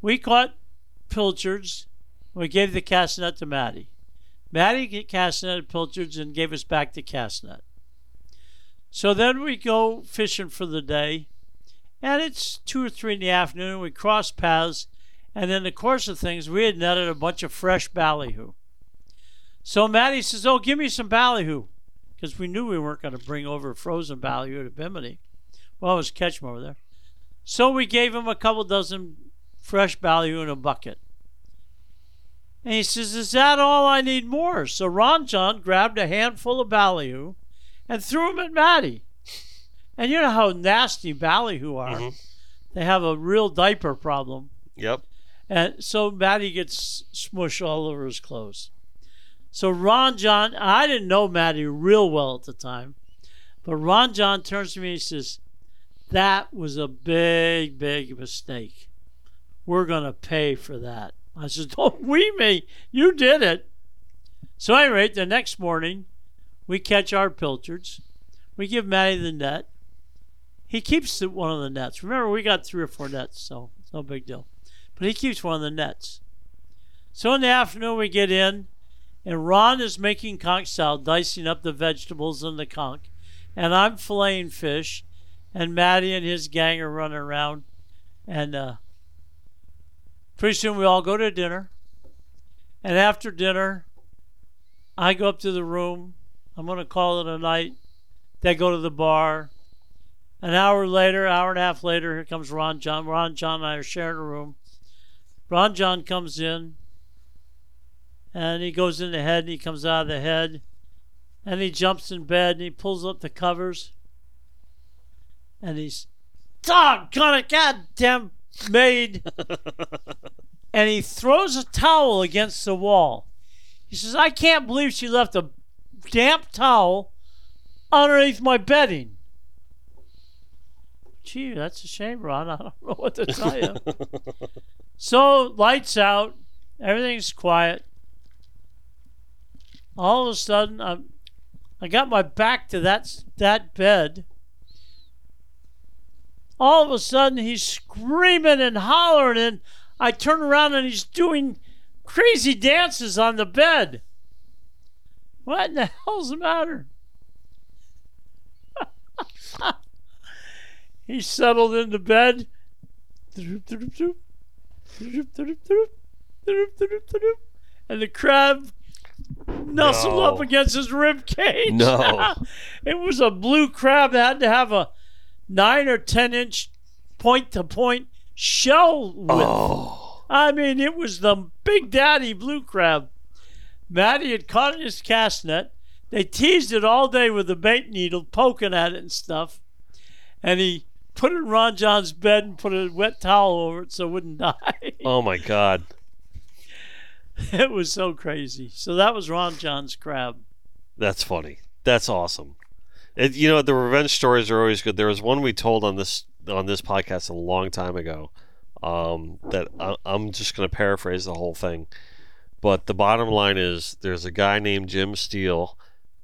we caught pilchards. We gave the cast net to Maddie. Maddie cast netted pilchards and gave us back the cast net. So then we go fishing for the day, and it's two or three in the afternoon. We cross paths, and in the course of things, we had netted a bunch of fresh ballyhoo. So Maddie says, "Oh, give me some ballyhoo," because we knew we weren't going to bring over frozen ballyhoo to Bimini. Well, it was catch them over there. So we gave him a couple dozen fresh ballyhoo in a bucket. And he says, Is that all I need more? So Ron John grabbed a handful of ballyhoo and threw them at Maddie. And you know how nasty ballyhoo are. Mhm. They have a real diaper problem. Yep. And so Maddie gets smushed all over his clothes. So Ron John, I didn't know Maddie real well at the time, but Ron John turns to me and says, That was a big, big mistake. We're going to pay for that. I said, Don't we, me? You did it. So, at any rate, the next morning, we catch our pilchards. We give Maddie the net. He keeps one of the nets. Remember, we got three or four nets, so it's no big deal but he keeps one of the nets. So in the afternoon, we get in, and Ron is making conch salad, dicing up the vegetables in the conch, and I'm filleting fish, and Matty and his gang are running around, and uh, pretty soon we all go to dinner, and after dinner, I go up to the room. I'm going to call it a night. They go to the bar. An hour later, hour and a half later, here comes Ron John. Ron John and I are sharing a room. Ron John comes in and he goes in the head and he comes out of the head and he jumps in bed and he pulls up the covers and he's doggone it, goddamn maid. and he throws a towel against the wall. He says, I can't believe she left a damp towel underneath my bedding. Gee, that's a shame, Ron. I don't know what to tell you. So lights out, everything's quiet. All of a sudden, I'm, I got my back to that that bed. All of a sudden, he's screaming and hollering, and I turn around and he's doing crazy dances on the bed. What in the hell's the matter? he settled into bed. And the crab nestled No. up against his rib cage. No. it was a blue crab that had to have a nine or ten inch point to point shell width. Oh. I mean, it was the big daddy blue crab. Matty had caught it in his cast net. They teased it all day with a bait needle, poking at it and stuff. And he put it in Ron John's bed and put a wet towel over it so it wouldn't die. Oh my God. it was so crazy. So that was Ron John's crab. That's funny. That's awesome. It, you know, the revenge stories are always good. There was one we told on this on this podcast a long time ago. Um, that I, I'm just going to paraphrase the whole thing, but the bottom line is there's a guy named Jim Steele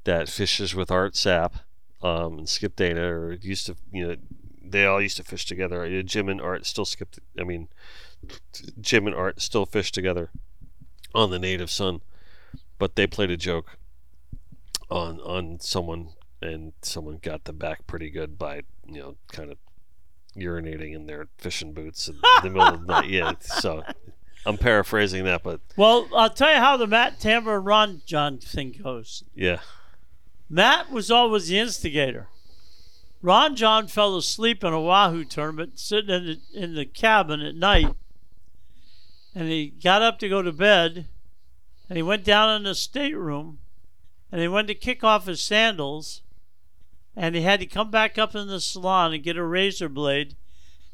that fishes with Art Sapp um, and Skip Dana, or used to, you know, they all used to fish together. Uh, Jim and Art still skip. I mean, Jim and Art still fish together on the Native Son, but they played a joke on on someone and someone got them back pretty good by you know kind of urinating in their fishing boots in the middle of the night yeah so i'm paraphrasing that but Well, I'll tell you how the Matt Tamber Ron John thing goes. yeah Matt was always the instigator. Ron John fell asleep in a Wahoo tournament, sitting in the, in the cabin at night, and he got up to go to bed, and he went down in the stateroom, and he went to kick off his sandals, and he had to come back up in the salon and get a razor blade,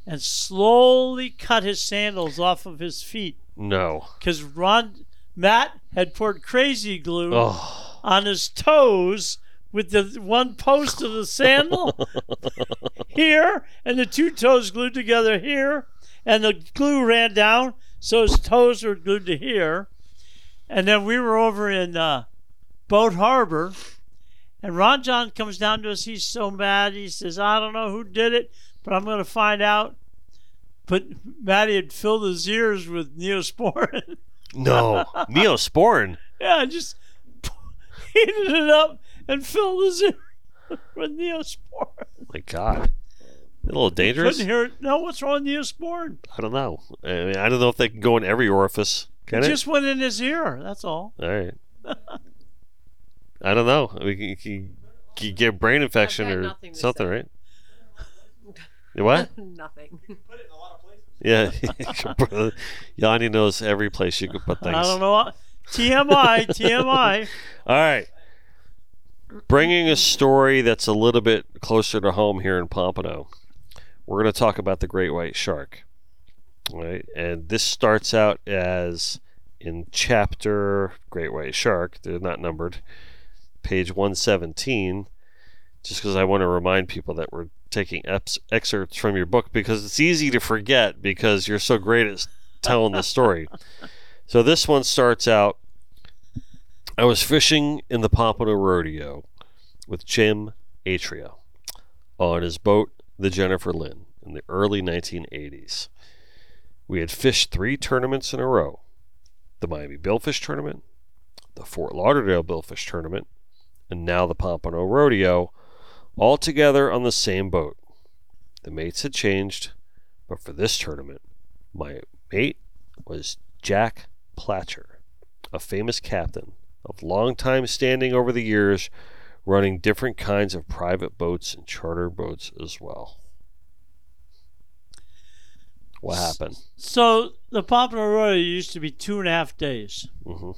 and slowly cut his sandals off of his feet. No. Because Ron Matt had poured crazy glue oh on his toes with the one post of the sandal here and the two toes glued together here and the glue ran down so his toes were glued to here. And then we were over in uh, Boat Harbor. And Ron John comes down to us. He's so mad. He says, I don't know who did it, but I'm going to find out. But Matty had filled his ears with Neosporin. No, Neosporin. yeah, just heated it up and filled his ear with Neosporin. Oh my God, a little dangerous. Couldn't hear it. No, what's wrong with Neosporin? I don't know. I mean, I don't know if they can go in every orifice. Can it it? just went in his ear. That's all. All right. I don't know. We can, can, can get brain infection had or nothing to something, say. right? What? Nothing. Yeah. Yanni knows every place you can put things. I don't know. What, TMI, TMI. All right. Bringing a story that's a little bit closer to home here in Pompano. We're going to talk about the great white shark. All right. And this starts out as in chapter Great White Shark. They're not numbered. Page 117. Just because I want to remind people that we're taking eps- excerpts from your book because it's easy to forget because you're so great at telling the story. So this one starts out I was fishing in the Pompano Rodeo with Jim Atria on his boat, the Jennifer Lynn, in the early 1980s. We had fished three tournaments in a row the Miami Billfish Tournament, the Fort Lauderdale Billfish Tournament, and now the Pompano Rodeo, all together on the same boat. The mates had changed, but for this tournament, my mate was Jack Platcher, a famous captain of long time standing over the years, running different kinds of private boats and charter boats as well. What happened? So the Pompano Rodeo used to be two and a half days. hmm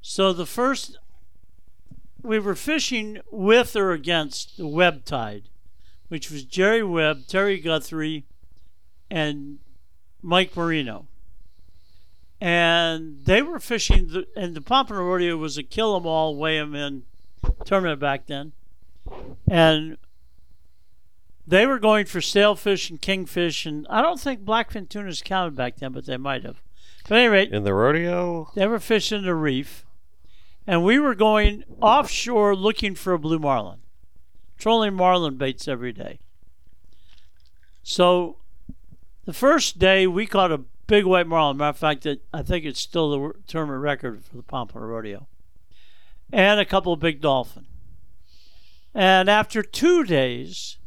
So the first, we were fishing with or against the Webb tide, which was Jerry Webb, Terry Guthrie, and Mike Marino. And they were fishing, the, and the Pompano Rodeo was a kill 'em all, weigh 'em in tournament back then. And they were going for sailfish and kingfish, and I don't think blackfin tunas counted back then, but they might have. But at any rate, In the rodeo, they were fishing the reef, and we were going offshore looking for a blue marlin, trolling marlin baits every day. So, the first day we caught a big white marlin. Matter of fact, it, I think it's still the tournament record for the Pompano Rodeo, and a couple of big dolphin. And after two days,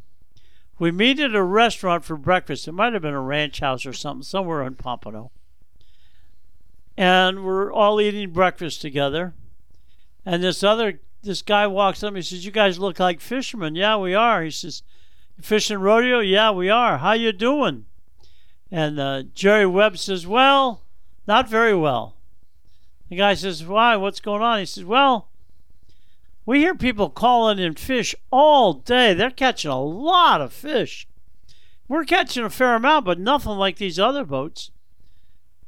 we meet at a restaurant for breakfast. It might have been a ranch house or something somewhere in Pompano and we're all eating breakfast together. And this other this guy walks up. And he says, "You guys look like fishermen." Yeah, we are. He says, "Fishing rodeo?" Yeah, we are. How you doing? And uh, Jerry Webb says, "Well, not very well." The guy says, "Why? What's going on?" He says, "Well." We hear people calling in fish all day. They're catching a lot of fish. We're catching a fair amount, but nothing like these other boats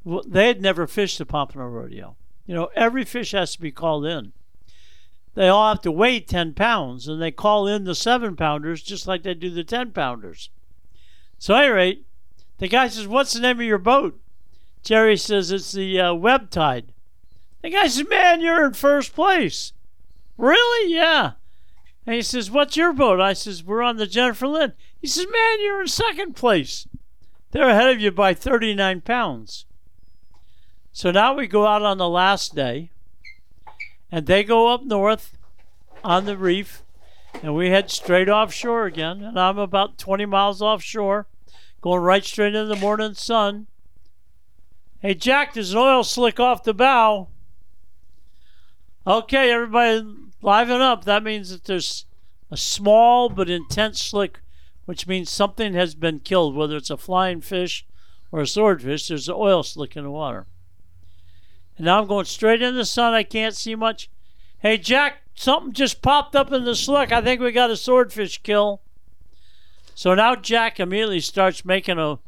well, they had never fished the Pompano Rodeo. You know, every fish has to be called in. They all have to weigh 10 pounds, and they call in the 7 pounders just like they do the 10 pounders. So, at any rate, the guy says, What's the name of your boat? Jerry says, It's the uh, Webb Tide. The guy says, Man, you're in first place. Really? Yeah. And he says, What's your boat? I says, We're on the Jennifer Lynn. He says, Man, you're in second place. They're ahead of you by 39 pounds. So now we go out on the last day, and they go up north on the reef, and we head straight offshore again. And I'm about 20 miles offshore, going right straight into the morning sun. Hey, Jack, there's an oil slick off the bow. Okay, everybody, liven up. That means that there's a small but intense slick, which means something has been killed, whether it's a flying fish or a swordfish. There's an oil slick in the water. And now I'm going straight in the sun. I can't see much. Hey, Jack, something just popped up in the slick. I think we got a swordfish kill. So now Jack immediately starts making a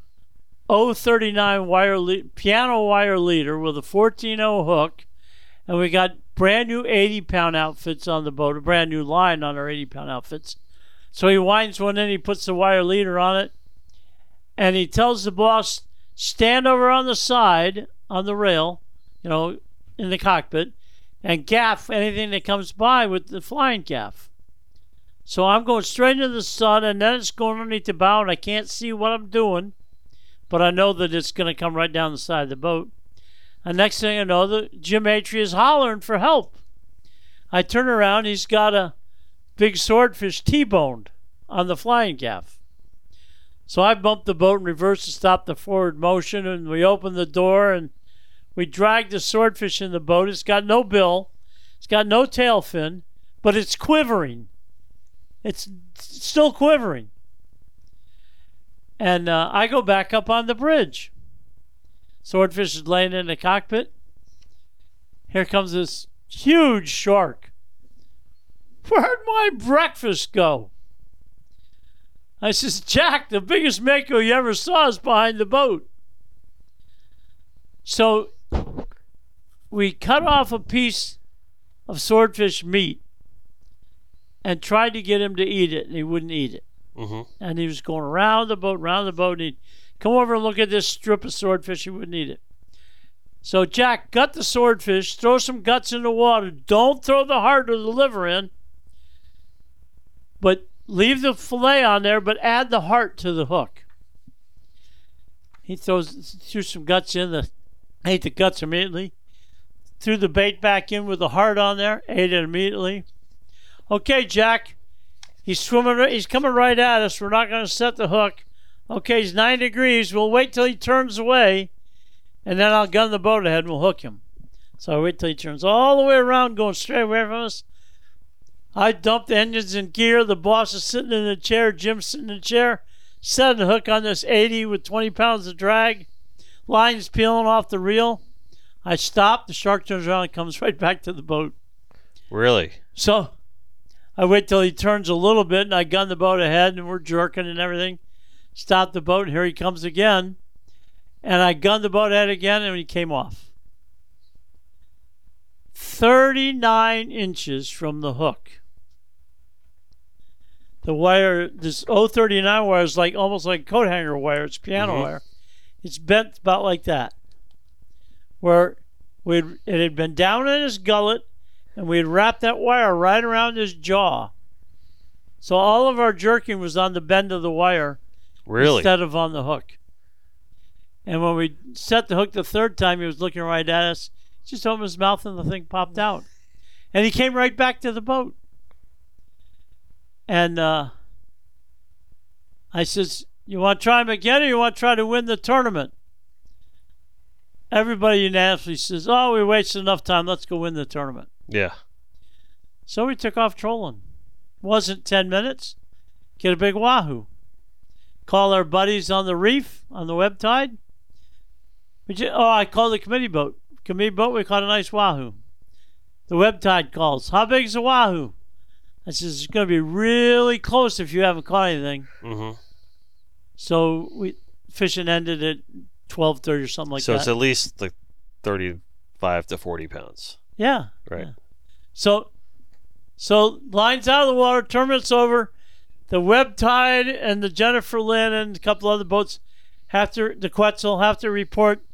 039 wire le- piano wire leader with a 14.0 hook. And we got brand new 80 pound outfits on the boat, a brand new line on our 80 pound outfits. So he winds one in, he puts the wire leader on it, and he tells the boss, stand over on the side on the rail, you know, in the cockpit, and gaff anything that comes by with the flying gaff. So I'm going straight into the sun, and then it's going underneath the bow, and I can't see what I'm doing, but I know that it's going to come right down the side of the boat. And next thing I know, the Jim Atria is hollering for help. I turn around, he's got a big swordfish T-boned on the flying gaff. So I bumped the boat in reverse to stop the forward motion, and we opened the door and we dragged the swordfish in the boat. It's got no bill, it's got no tail fin, but it's quivering. It's still quivering. And uh, I go back up on the bridge. Swordfish is laying in the cockpit. Here comes this huge shark. Where'd my breakfast go? I says, Jack, the biggest mako you ever saw is behind the boat. So we cut off a piece of swordfish meat and tried to get him to eat it, and he wouldn't eat it. Mm-hmm. And he was going around the boat, around the boat, and he'd come over and look at this strip of swordfish. He wouldn't eat it. So Jack, gut the swordfish, throw some guts in the water. Don't throw the heart or the liver in, but leave the fillet on there, but add the heart to the hook. He throws threw some guts in the ate the guts immediately. Threw the bait back in with the heart on there, ate it immediately. Okay, Jack. He's swimming. He's coming right at us. We're not going to set the hook. Okay, he's nine degrees. We'll wait till he turns away, and then I'll gun the boat ahead and we'll hook him. So I wait till he turns all the way around, going straight away from us. I dump the engines in gear. The boss is sitting in the chair. Jim's sitting in the chair. Setting the hook on this 80 with 20 pounds of drag. Lines peeling off the reel. I stop. The shark turns around and comes right back to the boat. Really? So I wait till he turns a little bit and I gun the boat ahead and we're jerking and everything. Stop the boat and here he comes again. And I gunned the boat ahead again and he came off. 39 inches from the hook. The wire, this 039 wire is like almost like coat hanger wire. It's piano Mhm. wire. It's bent about like that. Where we'd, it had been down in his gullet and we'd wrapped that wire right around his jaw. So all of our jerking was on the bend of the wire Really? instead of on the hook. And when we set the hook the third time, he was looking right at us. Just opened his mouth and the thing popped out. And he came right back to the boat. And uh, I says, You want to try him again or you want to try to win the tournament? Everybody unanimously says, Oh, we wasted enough time. Let's go win the tournament. yeah. So we took off trolling. Wasn't 10 minutes. Get a big wahoo. Call our buddies on the reef, on the Webb tide. We ju- oh, I called the committee boat. Committee boat, we caught a nice wahoo. The Webb tide calls. How big's the wahoo? I says, it's going to be really close if you haven't caught anything. Mm-hmm. So we fishing ended at 12.30 or something like so that. So it's at least like thirty-five to forty pounds, yeah. right? Yeah. So, so lines out of the water, tournament's over. The Webb Tide and the Jennifer Lynn and a couple other boats have to, the Quetzal have to report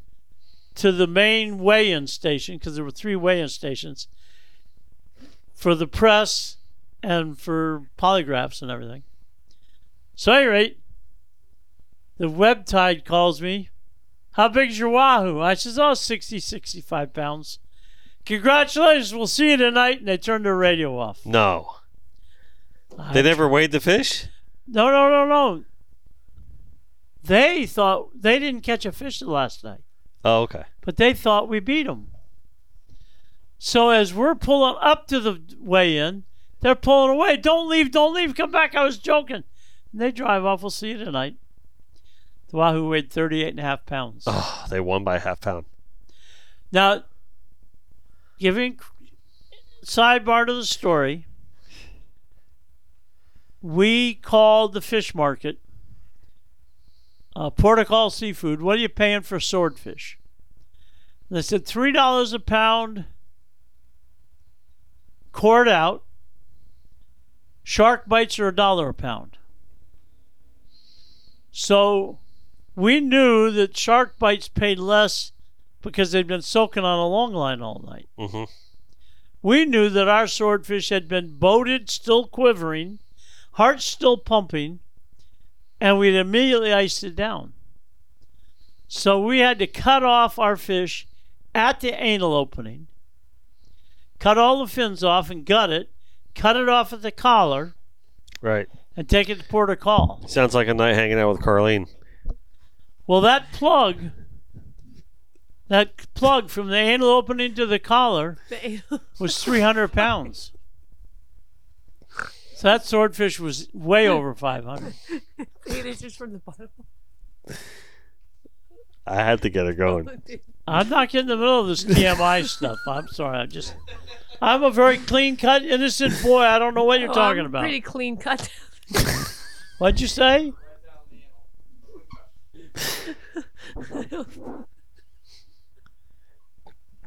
to the main weigh-in station because there were three weigh-in stations for the press and for polygraphs and everything. So, at any rate, the Webb Tide calls me. How big's your wahoo? I says, oh, 60, 65 pounds. Congratulations, we'll see you tonight. And they turned their radio off. No, I- they never weighed the fish. No, no, no, no. They thought they didn't catch a fish the last night, Oh, okay. but they thought we beat them. So as we're pulling up to the weigh-in, they're pulling away. Don't leave, don't leave, come back. I was joking. And they drive off. We'll see you tonight. The Wahoo weighed 38 and a half pounds. Oh, they won by a half pound. Now, giving sidebar to the story, we called the fish market uh, Portugal Seafood. What are you paying for swordfish? They said three dollars a pound, cord out. Shark bites are a dollar a pound. So we knew that shark bites paid less because they'd been soaking on a long line all night. Mm-hmm. we knew that our swordfish had been boated, still quivering, heart still pumping, and we'd immediately iced it down. So we had to cut off our fish at the anal opening, cut all the fins off and gut it, cut it off at the collar, Right. and take it to port of call. Sounds like a night hanging out with Carlene. Well, that plug, that plug from the anal opening to the collar was 300 pounds. So that swordfish was way over 500. Eight inches from the bottom. I had to get it going. Oh, I'm not getting in the middle of this TMI stuff. I'm sorry. I'm just, I'm a very clean cut, innocent boy. I don't know what you're Oh, talking I'm about. Pretty clean cut. What'd you say?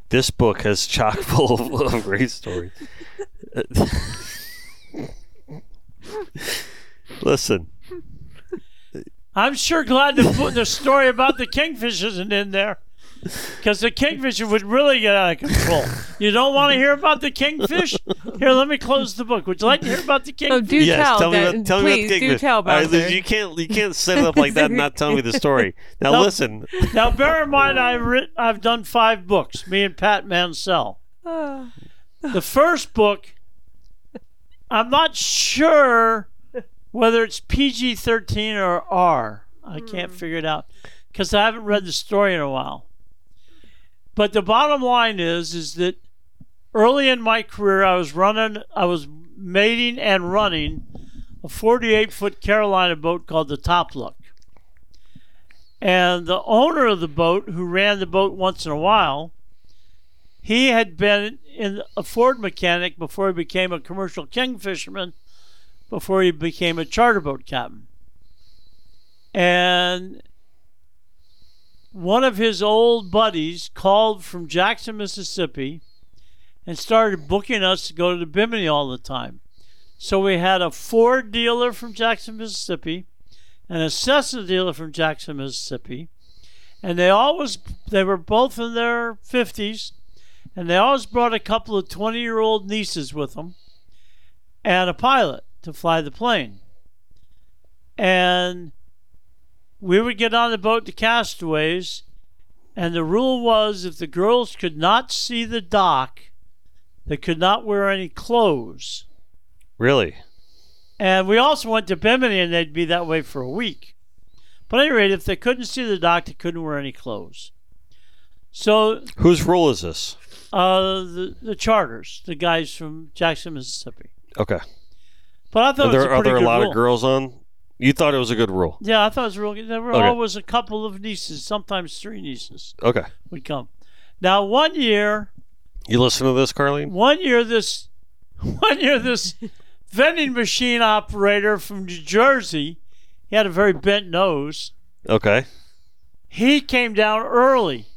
This book has chock full of, of great stories. Listen, I'm sure glad put the story about the kingfish isn't in there. Because the kingfisher would really get out of control. You don't want to hear about the kingfish? Here, let me close the book. Would you like to hear about the kingfish? Oh, kingfish? do yes, tell. tell me that, about tell please me about the do tell about right, it. you can't you can't set it up like that and not tell me the story. Now No. listen, Now, bear in mind, I've, writ- I've done five books, me and Pat Mansell. Ah. The first book, I'm not sure whether it's PG 13 or R. I can't figure it out because I haven't read the story in a while. But the bottom line is, is that early in my career, I was running, I was mating and running a 48 foot Carolina boat called the Top Look. And the owner of the boat, who ran the boat once in a while, he had been in a Ford mechanic before he became a commercial king fisherman, before he became a charter boat captain. And one of his old buddies called from Jackson, Mississippi, and started booking us to go to the Bimini all the time. So we had a Ford dealer from Jackson, Mississippi, and a Cessna dealer from Jackson, Mississippi, and they always they were both in their fifties, and they always brought a couple of twenty-year-old nieces with them, and a pilot to fly the plane. And we would get on the boat to Castaways, and the rule was if the girls could not see the dock, they could not wear any clothes. really, And we also went to Bimini, and they'd be that way for a week. But at any rate, if they couldn't see the dock, they couldn't wear any clothes. So whose rule is this? uh, the the charters, the guys from Jackson, Mississippi. Okay, But I thought are it was a there are there a lot rule. of girls on? You thought it was a good rule. Yeah, I thought it was real good. Rule. There were Okay. always a couple of nieces, sometimes three nieces Okay, would come. Now, one year, you listen to this, Carlene. one year this, one year this vending machine operator from New Jersey, he had a very bent nose. Okay, he came down early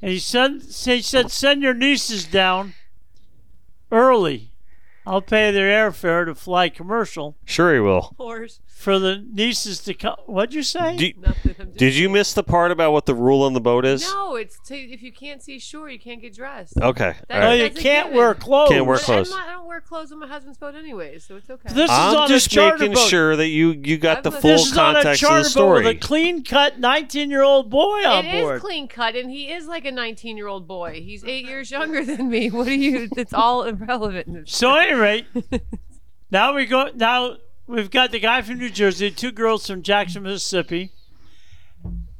and he said he said send your nieces down early i'll pay their airfare to fly commercial sure he will. Horse. For the nieces to come what'd you say Do- Nothing. Did you miss the part about what the rule on the boat is? No, it's to, if you can't see shore, you can't get dressed. Okay, That- all oh you can't wear clothes Can't wear But clothes. I'm not, I don't wear clothes on my husband's boat anyway, so it's okay. this is I'm on just a charter making boat sure that you you got I'm the listening. full this is on a context of charter the boat story. with a clean cut 19 year old boy on It is board clean cut, and he is like a 19 year old boy. He's eight years younger than me. What are you? It's all irrelevant. so at any rate now we go now we've got the guy from new jersey two girls from jackson mississippi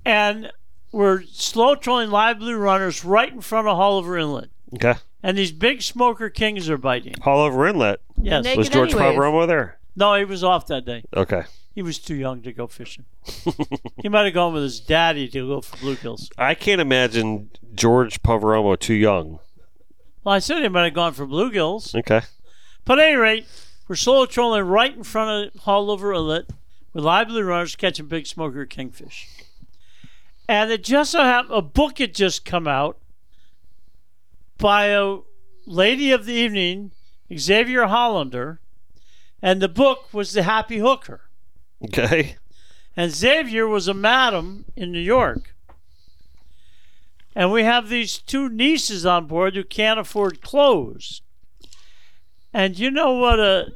and we're slow trolling live blue runners right in front of Haulover Inlet. okay, And these big smoker kings are biting. all over inlet. Yes. Naked Was George anyways. Pavaromo there? No, he was off that day. Okay, He was too young to go fishing. he might have gone with his daddy to go for bluegills. I can't imagine George Pavaromo too young. Well, I said he might have gone for bluegills. Okay, But at any rate, we're slow trolling right in front of Haulover Inlet with live blue runners catching big smoker kingfish. And it just so happened a book had just come out by a lady of the evening, Xavier Hollander, and the book was The Happy Hooker. okay, And Xavier was a madam in New York. And we have these two nieces on board who can't afford clothes. And you know what a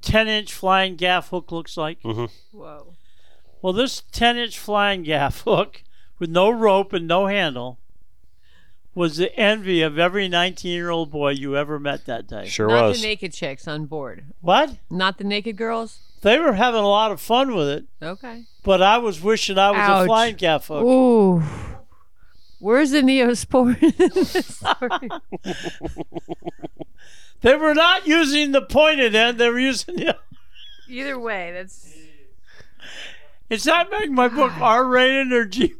10 inch flying gaff hook looks like? Mm-hmm. Whoa. Well, this 10 inch flying gaff hook with no rope and no handle was the envy of every 19 year old boy you ever met that day. Sure Not was. the naked chicks on board. What? Not the naked girls. They were having a lot of fun with it, Okay. but I was wishing I was Ouch. a flying gaff hook. Ooh. Where's the Neosport in this story? They were not using the pointed end, they were using the. Either way, that's It's not making my book R rated or GP.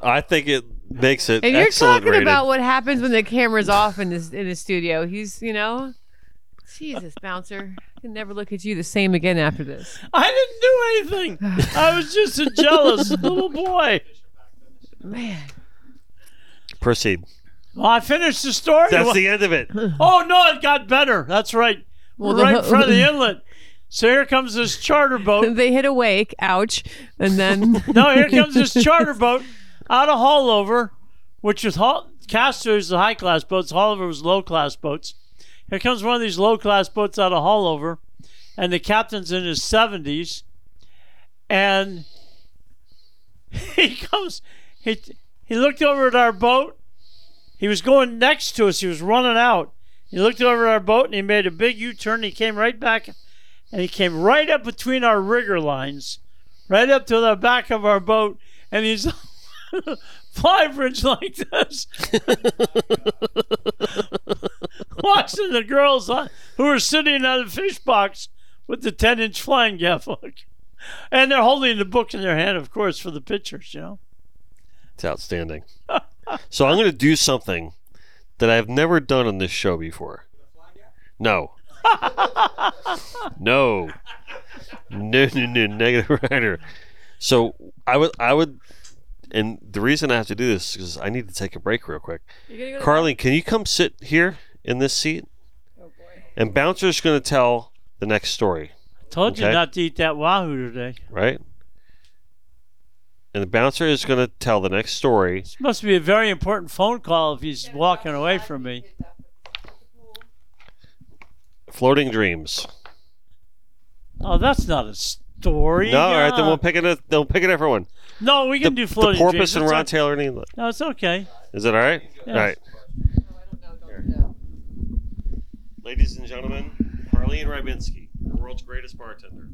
I think it makes it And you're talking rated. about what happens when the camera's off in this in the studio. He's, you know, Jesus, bouncer. I can never look at you the same again after this. I didn't do anything. I was just a jealous little boy. Man, Proceed. Well, I finished the story. That's the end of it. Oh no, it got better. That's right. Well, right ho- in front of the inlet. So here comes this charter boat. they hit a wake. Ouch. And then No, here comes this charter boat out of Haulover, which was Hall- Castor is the high class boats. Haulover was low class boats. Here comes one of these low class boats out of Haulover, and the captain's in his seventies, and he comes. He he looked over at our boat. He was going next to us. He was running out. He looked over at our boat and he made a big U turn. He came right back, and he came right up between our rigger lines right up to the back of our boat, and he's fly bridge like this, watching the girls uh, who were sitting on the fish box with the 10 inch flying gaff hook. And they're holding the book in their hand, of course, for the pictures, you know. It's outstanding. so I'm going to do something that I've never done on this show before. No. no. No, no, no, negative rider. So I would, I would, and the reason I have to do this is I need to take a break real quick. Carly, can you come sit here in this seat? And Bouncer's going to tell the next story, Told you not to eat that wahoo today. right? And the bouncer is going to tell the next story. This must be a very important phone call if he's walking away from me. Floating dreams. Oh, that's not a story. No, all right, then we'll pick it. A, then we'll pick a different one. No, we The, can do the floating porpoise dreams. and It's Ron o- Taylor and England. No, it's okay. Is it all right? Yes. All right. Ladies and gentlemen, Harleen Rybinski, the world's greatest bartender.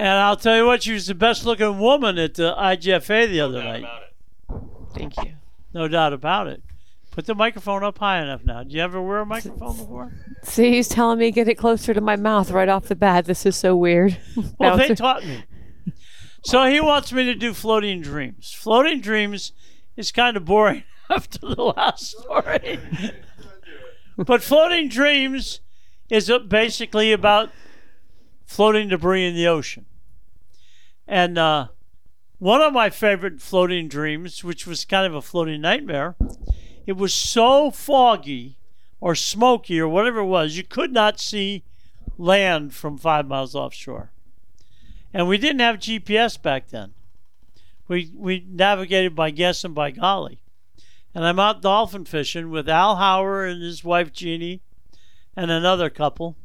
And I'll tell you what, she was the best looking woman at the IGFA the other No doubt night. about it. Thank you. No doubt about it. Put the microphone up high enough now. Did you ever wear a microphone before? See, he's telling me get it closer to my mouth right off the bat. This is so weird. Well, they taught me. So he wants me to do floating dreams. Floating dreams is kind of boring after the last story. but floating dreams is uh, basically about floating debris in the ocean. And uh, one of my favorite floating dreams, which was kind of a floating nightmare, it was so foggy or smoky or whatever it was, you could not see land from five miles offshore. And we didn't have GPS back then. We we navigated by guess and by golly. And I'm out dolphin fishing with Al Hauer and his wife Jeannie and another couple.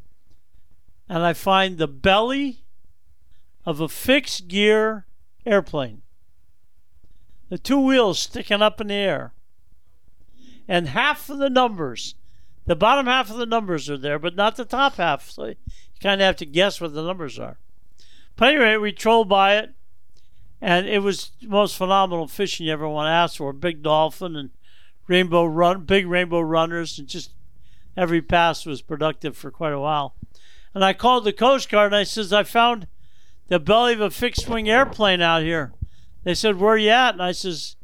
And I find the belly of a fixed gear airplane. The two wheels sticking up in the air. And half of the numbers, the bottom half of the numbers are there, but not the top half. So you kind of have to guess what the numbers are. But anyway, we trolled by it, and it was the most phenomenal fishing you ever want to ask for. Big dolphin and rainbow run, big rainbow runners, and just every pass was productive for quite a while. And I called the Coast Guard and I says, I found the belly of a fixed wing airplane out here. They said, Where you at? And I says,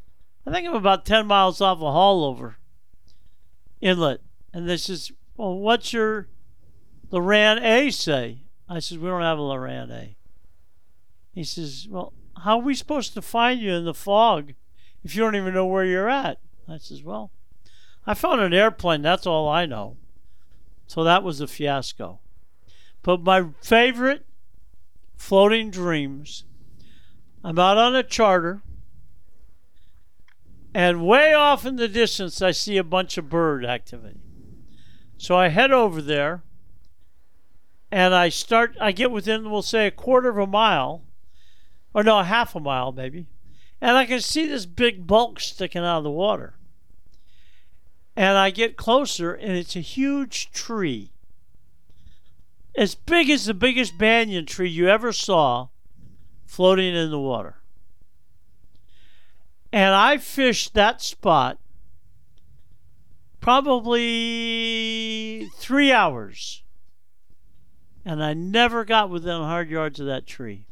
I think I'm about 10 miles off of Haulover Inlet. And they says, Well, what's your Loran A say? I says, We don't have a Loran A. He says, Well, how are we supposed to find you in the fog if you don't even know where you're at? I says, Well, I found an airplane, that's all I know. So that was a fiasco. But my favorite floating dreams I'm out on a charter, and way off in the distance, I see a bunch of bird activity. So I head over there, and I start. I get within, we'll say, a quarter of a mile, or no, a half a mile maybe, and I can see this big bulk sticking out of the water. And I get closer, and it's a huge tree, as big as the biggest banyan tree you ever saw, floating in the water. And I fished that spot probably three hours. And I never got within 100 yards of that tree.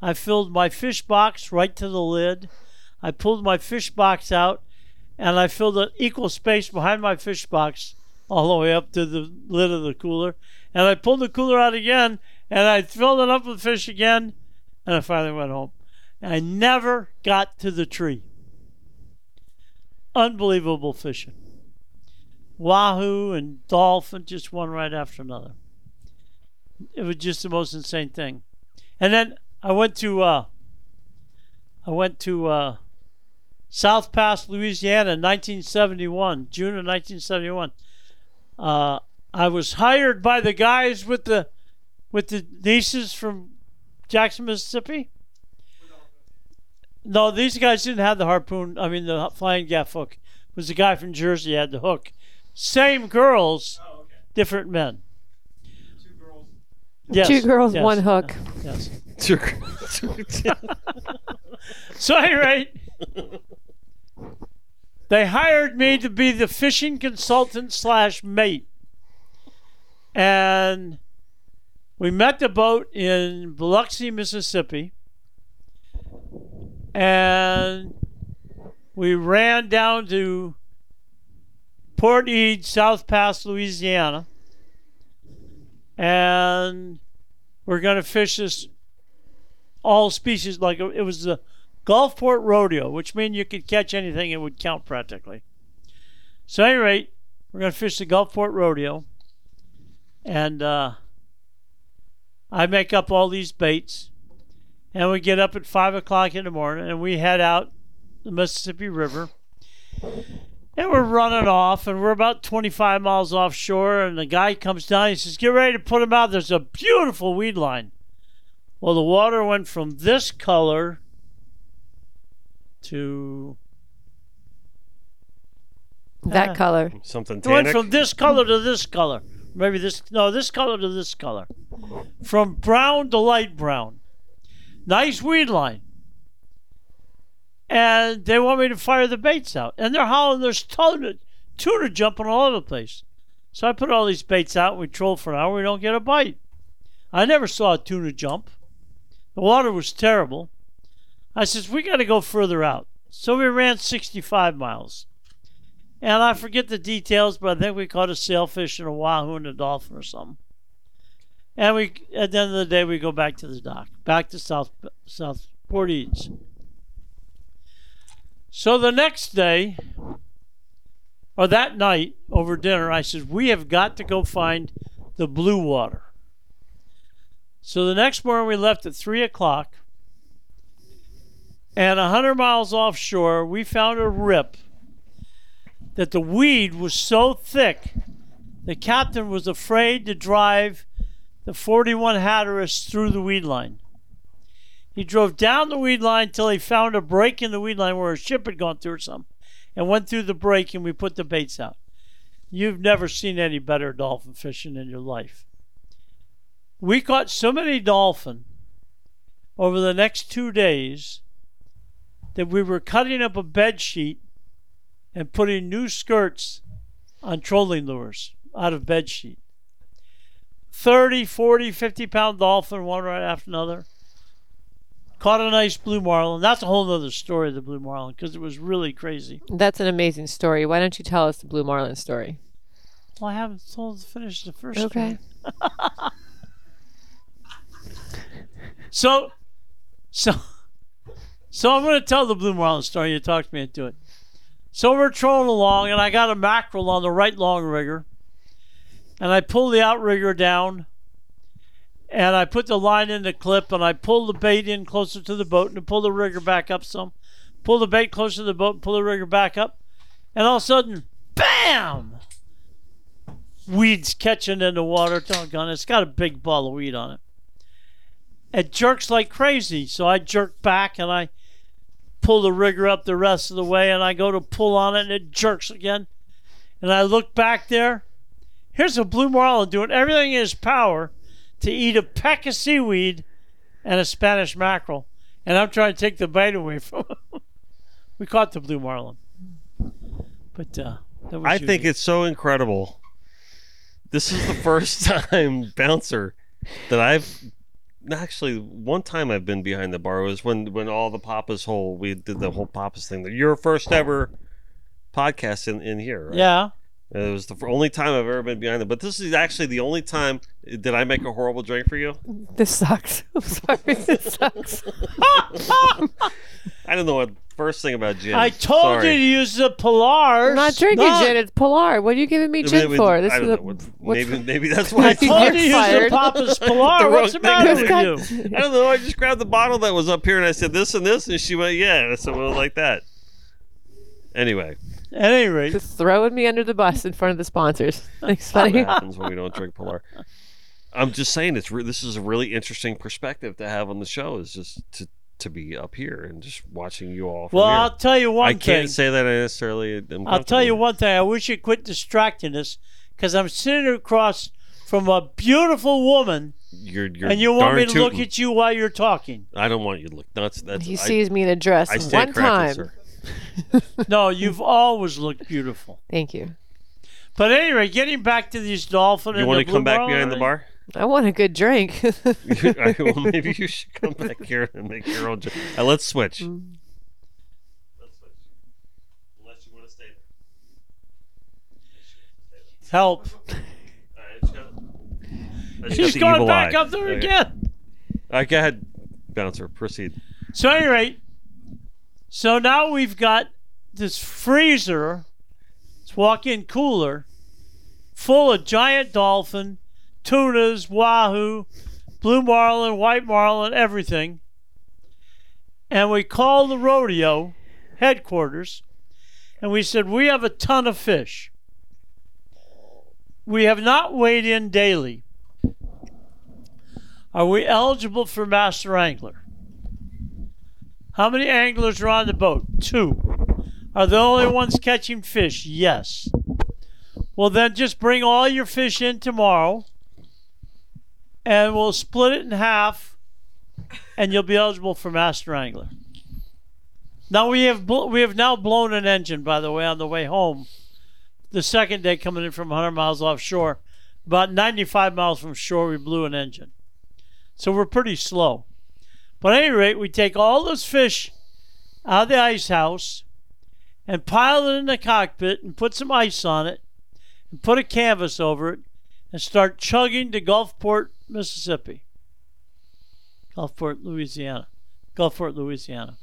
I filled my fish box right to the lid. I pulled my fish box out and I filled an equal space behind my fish box all the way up to the lid of the cooler. And I pulled the cooler out again and I filled it up with fish again and I finally went home. And I never got to the tree. Unbelievable fishing. Wahoo and dolphin, just one right after another. It was just the most insane thing. And then I went to uh, I went to uh, South Pass, Louisiana, in 1971, June of 1971. Uh, I was hired by the guys with the with the nieces from Jackson, Mississippi. No, these guys didn't have the harpoon. I mean, the flying gaff hook. It was the guy from Jersey had the hook. Same girls, different men. two Yes, Two girls, yes, one hook. Yes. Two. So anyway, they hired me to be the fishing consultant slash mate, and we met the boat in Biloxi, Mississippi, and we ran down to Port Eads, South Pass, Louisiana, and we're going to fish this all species like it was the Gulfport Rodeo, which means you could catch anything; it would count practically. So, at any rate, we're going to fish the Gulfport Rodeo, and uh, I make up all these baits, and we get up at five o'clock in the morning, and we head out the Mississippi River. And we're running off, and we're about 25 miles offshore. And the guy comes down. He says, "Get ready to put him out. There's a beautiful weed line." Well, the water went from this color to That Ah. color. Something it went from this color to this color. Maybe this no, this color to this color. From brown to light brown. Nice weed line. And they want me to fire the baits out. And they're howling, there's tuna, tuna jumping all over the place. So I put all these baits out, we troll for an hour, we don't get a bite. I never saw a tuna jump. The water was terrible. I says, we got to go further out. So we ran 65 miles. And I forget the details, but I think we caught a sailfish and a wahoo and a dolphin or something. And we, at the end of the day, we go back to the dock, back to South South Port Eads. So the next day, or that night over dinner, I said, we have got to go find the blue water. So the next morning we left at three o'clock, and a hundred miles offshore, we found a rip that the weed was so thick, the captain was afraid to drive the 41 Hatteras through the weed line. He drove down the weed line till he found a break in the weed line where a ship had gone through or something, and went through the break, and we put the baits out. You've never seen any better dolphin fishing in your life. We caught so many dolphin over the next two days that we were cutting up a bed sheet and putting new skirts on trolling lures out of bed sheet. 30, 40, 50 pound dolphin, one right after another. Caught a nice blue marlin. That's a whole other story, the blue marlin, because it was really crazy. That's an amazing story. Why don't you tell us the Blue Marlin story? Well, I haven't told finished the first Okay. So, so, so I'm going to tell the blue marlin story. You talked me into it. So we're trolling along, and I got a mackerel on the right long rigger, and I pull the outrigger down, and I put the line in the clip, and I pull the bait in closer to the boat, and pull the rigger back up some, pull the bait closer to the boat, and pull the rigger back up, and all of a sudden, bam! weeds catching in the water. Doggone it. It's got a big ball of weed on it. It jerks like crazy. So I jerk back and I pull the rigger up the rest of the way and I go to pull on it and it jerks again. And I look back there. Here's a blue marlin doing everything in his power to eat a peck of seaweed and a Spanish mackerel. And I'm trying to take the bite away from him. we caught the blue marlin. But uh, that was I think it's so incredible. This is the first time bouncer that I've actually one time I've been behind the bar was when when all the Papa's whole we did the whole Papa's thing. Your first ever podcast in, in here, right? Yeah. It was the only time I've ever been behind it. But this is actually the only time eh, did I make a horrible drink for you? This sucks. I'm sorry. This sucks. I don't know what first thing about gin. I told Sorry. you to use the Pilar. I'm not drinking gin. It's Pilar. What are you giving me I mean, gin it for? This I is don't a, know. What- what's- maybe maybe that's why I told you to use the fired. Papa's Pilar. The What's the wrong matter thing. with you? I don't know. I just grabbed the bottle that was up here and I said this and this, and she went, "Yeah." So it was like that. Anyway, At any rate, Just throwing me under the bus in front of the sponsors. Thanks, what buddy. happens when we don't drink Pilar? I'm just saying, it's re- this is a really interesting perspective to have on the show. Is just to to be up here and just watching you all. From well, here. I'll tell you one I thing. can't say that I necessarily. am I'll tell you one thing. I wish you'd quit distracting us because I'm sitting across from a beautiful woman, You're, you're and you want me to darn look tootin'. at you while you're talking. I don't want you to look nuts. That's He I, sees me in a dress I stand one corrected, time. sir. No, you've always looked beautiful. Thank you. But anyway, getting back to these dolphin You want to come back behind the bar? I want a good drink. Well, maybe you should come back here and make your own. Drink. Uh, let's switch. Mm. Let's switch. Unless you want to stay there. Help. All right, I just got- I just got She's going back eye. up there Okay. again. All right, go ahead, bouncer. Proceed. So anyway, so now we've got this freezer, this walk-in cooler, full of giant dolphin, tunas, wahoo, blue marlin, white marlin, everything. And we called the rodeo headquarters, and we said we have a ton of fish. We have not weighed in daily. Are we eligible for master angler? How many anglers are on the boat? Two. Are the only ones catching fish? Yes. Well, then just bring all your fish in tomorrow and we'll split it in half and you'll be eligible for master angler. Now we have bl- we have now blown an engine by the way on the way home. The second day coming in from 100 miles offshore, about 95 miles from shore we blew an engine. So we're pretty slow. But at any rate, we take all those fish out of the ice house and pile it in the cockpit and put some ice on it and put a canvas over it and start chugging to Gulfport, Mississippi. Gulfport, Louisiana. Gulfport, Louisiana.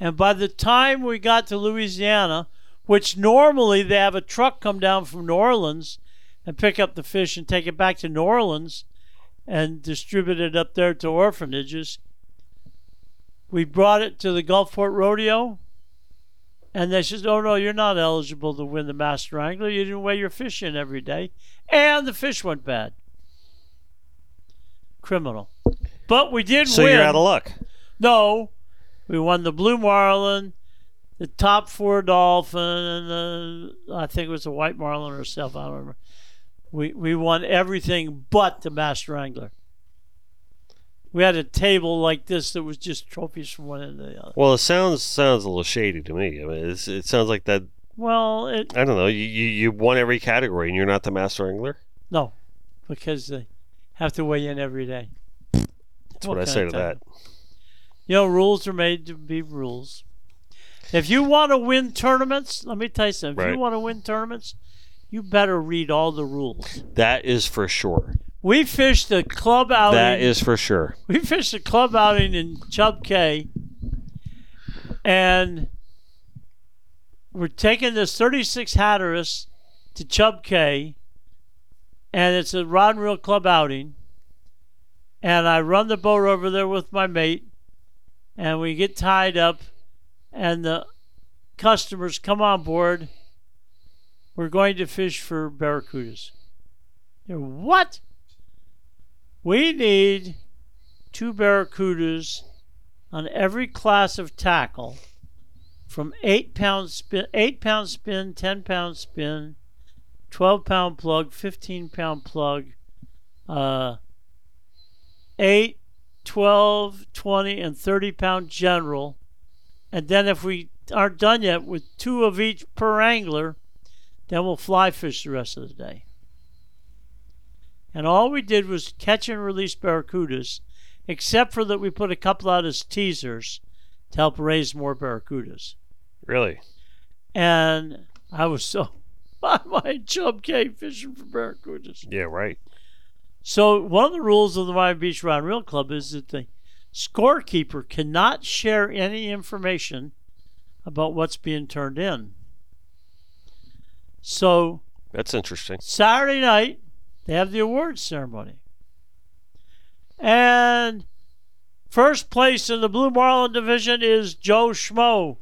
And by the time we got to Louisiana, which normally they have a truck come down from New Orleans and pick up the fish and take it back to New Orleans and distributed up there to orphanages. We brought it to the Gulfport Rodeo, and they said, "Oh no, you're not eligible to win the Master Angler. You didn't weigh your fish in every day, and the fish went bad. Criminal." But we did So win. So you're out of luck. No, we won the blue marlin, the top four dolphin, and the I think it was the white marlin or herself. I don't remember. We we won everything but the master angler. We had a table like this that was just trophies from one end to the other. Well, it sounds sounds a little shady to me. I mean, it's, it sounds like that. Well, it I don't know. You, you you won every category, and you're not the master angler. no, because they have to weigh in every day. That's what, I say to that. You know, rules are made to be rules. If you want to win tournaments, let me tell you something. If Right. you want to win tournaments, you better read all the rules. That is for sure. We fished a club outing. That is for sure. we fished a club outing in Chub Cay, and we're taking this 36 Hatteras to Chub Cay, and it's a rod and reel club outing. And I run the boat over there with my mate, and we get tied up, and the customers come on board, we're going to fish for barracudas. What? We need two barracudas on every class of tackle from eight pound spin, eight pound spin, ten pound spin, twelve pound plug, fifteen pound plug, uh, eight, 12, 20, and 30 pound general. And then if we aren't done yet with two of each per angler, then we'll fly fish the rest of the day. And all we did was catch and release barracudas, except for that we put a couple out as teasers to help raise more barracudas. Really? And I was so by my Chub Cay fishing for barracudas. Yeah, right. So one of the rules of the Miami Beach Rod and Reel Club is that the scorekeeper cannot share any information about what's being turned in. So That's interesting. Saturday night, they have the awards ceremony. And first place in the Blue Marlin division is Joe Schmo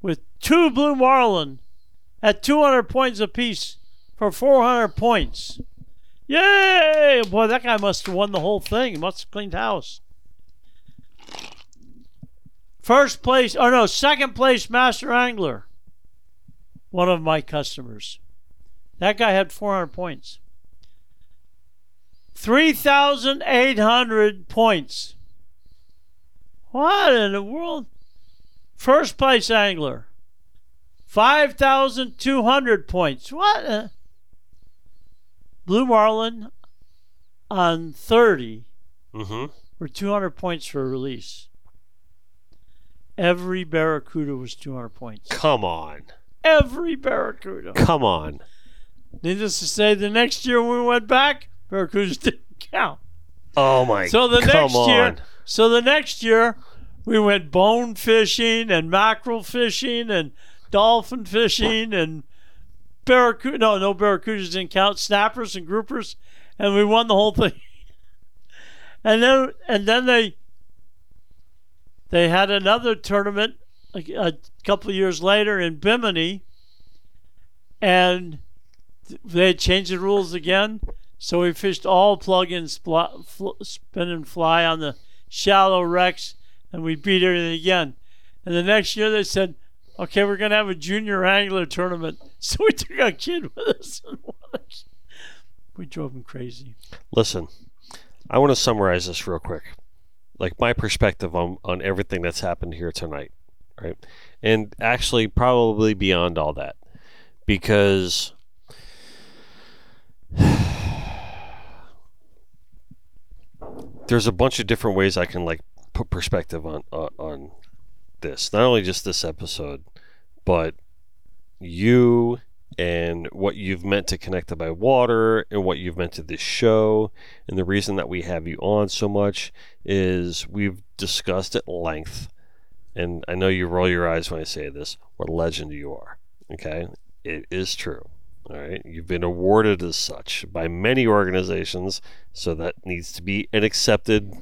with two Blue Marlin at 200 points apiece for 400 points. Yay! Boy, that guy must have won the whole thing. He must have cleaned house. First place, or no, second place master angler. One of my customers. That guy had 400 points. 3,800 points. What in the world? First place angler. 5,200 points. What? Blue Marlin on 30 Mm-hmm. were 200 points for a release. Every Barracuda was 200 points. Come on. Every Barracuda. Come on. Needless to say, the next year when we went back, Barracudas didn't count. Oh my So the come next on. year, so the next year, we went bone fishing and mackerel fishing and dolphin fishing and barracuda. No, no barracudas didn't count. Snappers and groupers, and we won the whole thing. and then and then they they had another tournament a, a couple years later in Bimini, and they had changed the rules again. So we fished all plug-in spl- fl- spin and fly on the shallow wrecks, and we beat everything again. And the next year they said, "Okay, we're gonna have a junior angler tournament." So we took a kid with us. And we drove him crazy. Listen, I want to summarize this real quick. Like my perspective on, on everything that's happened here tonight, right? And actually, probably beyond all that. Because there's a bunch of different ways I can like put perspective on, on, on this. Not only just this episode, but you and what you've meant to Connected by Water and what you've meant to this show. And the reason that we have you on so much is we've discussed at length, and I know you roll your eyes when I say this, what a legend you are. Okay? It is true. All right. You've been awarded as such by many organizations, so that needs to be an accepted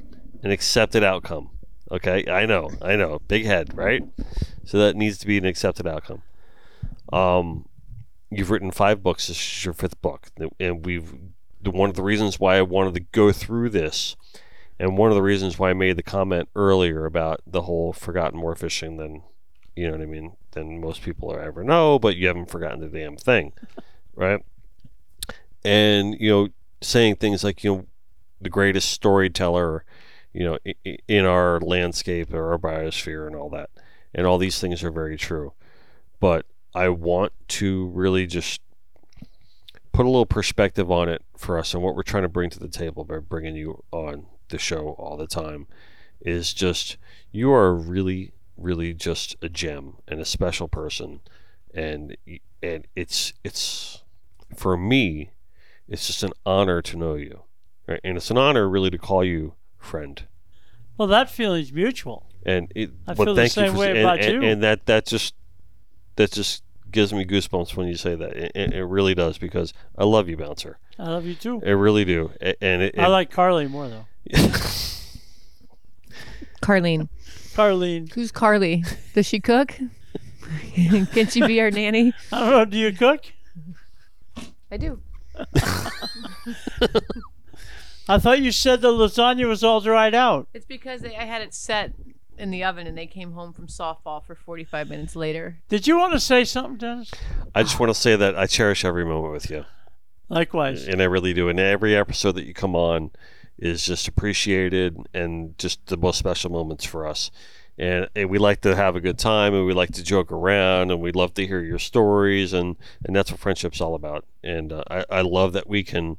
an accepted outcome. Okay, I know, I know, big head, right? So that needs to be an accepted outcome. Um, you've written five books. This is your fifth book, and we've one of the reasons why I wanted to go through this, and one of the reasons why I made the comment earlier about the whole forgotten more fishing than you know what I mean than most people ever know, but you haven't forgotten the damn thing, right? And you know, saying things like you know, the greatest storyteller, you know, in our landscape or our biosphere and all that, and all these things are very true, but I want to really just put a little perspective on it for us and what we're trying to bring to the table by bringing you on the show all the time is just you are really really just a gem and a special person and and it's it's for me it's just an honor to know you right? and it's an honor really to call you friend Well, that feeling's mutual. and it I feel the same you for way and, about and, you. and that that just that just gives me goosebumps when you say that it, it, it really does because I love you bouncer I love you too. I really do and it, I like Carly more though. Carlene. Carlene. Who's Carly? Does she cook? Can she be our nanny? I don't know. Do you cook? I do. I thought you said the lasagna was all dried out. It's because they, I had it set in the oven and they came home from softball for 45 minutes later. Did you want to say something, Dennis? I just want to say that I cherish every moment with you. Likewise. and I really do. And every episode that you come on is just appreciated and just the most special moments for us. And, and we like to have a good time and we like to joke around and we love to hear your stories and, and that's what friendship's all about. And uh, I, I love that we can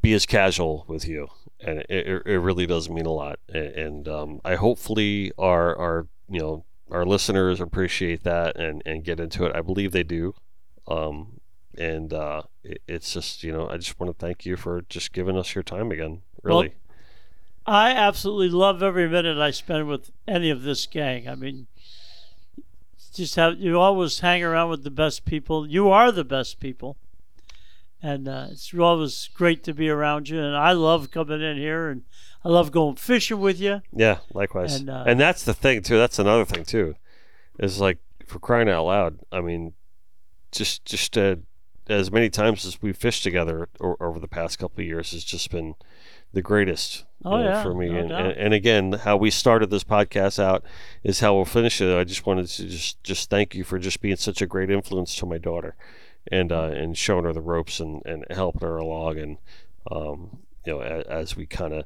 be as casual with you. And it, it, really does mean a lot. And, and um, I hopefully our, our, you know, our listeners appreciate that and, and get into it. I believe they do. Um, and uh, it, it's just you know I just want to thank you for just giving us your time again. Really, I absolutely love every minute I spend with any of this gang. I mean, just have you always hang around with the best people. You are the best people, and uh, it's always great to be around you. And I love coming in here, and I love going fishing with you. yeah, likewise. And, And, uh, that's the thing too. That's another thing too, is like for crying out loud. I mean, just just uh, as many times as we've fished together o- over the past couple of years has just been the greatest you Oh, know, yeah, for me. no and, and, and again, how we started this podcast out is how we'll finish it. I just wanted to just just thank you for just being such a great influence to my daughter, and uh, and showing her the ropes and, and helping her along, and um, you know as, as we kind of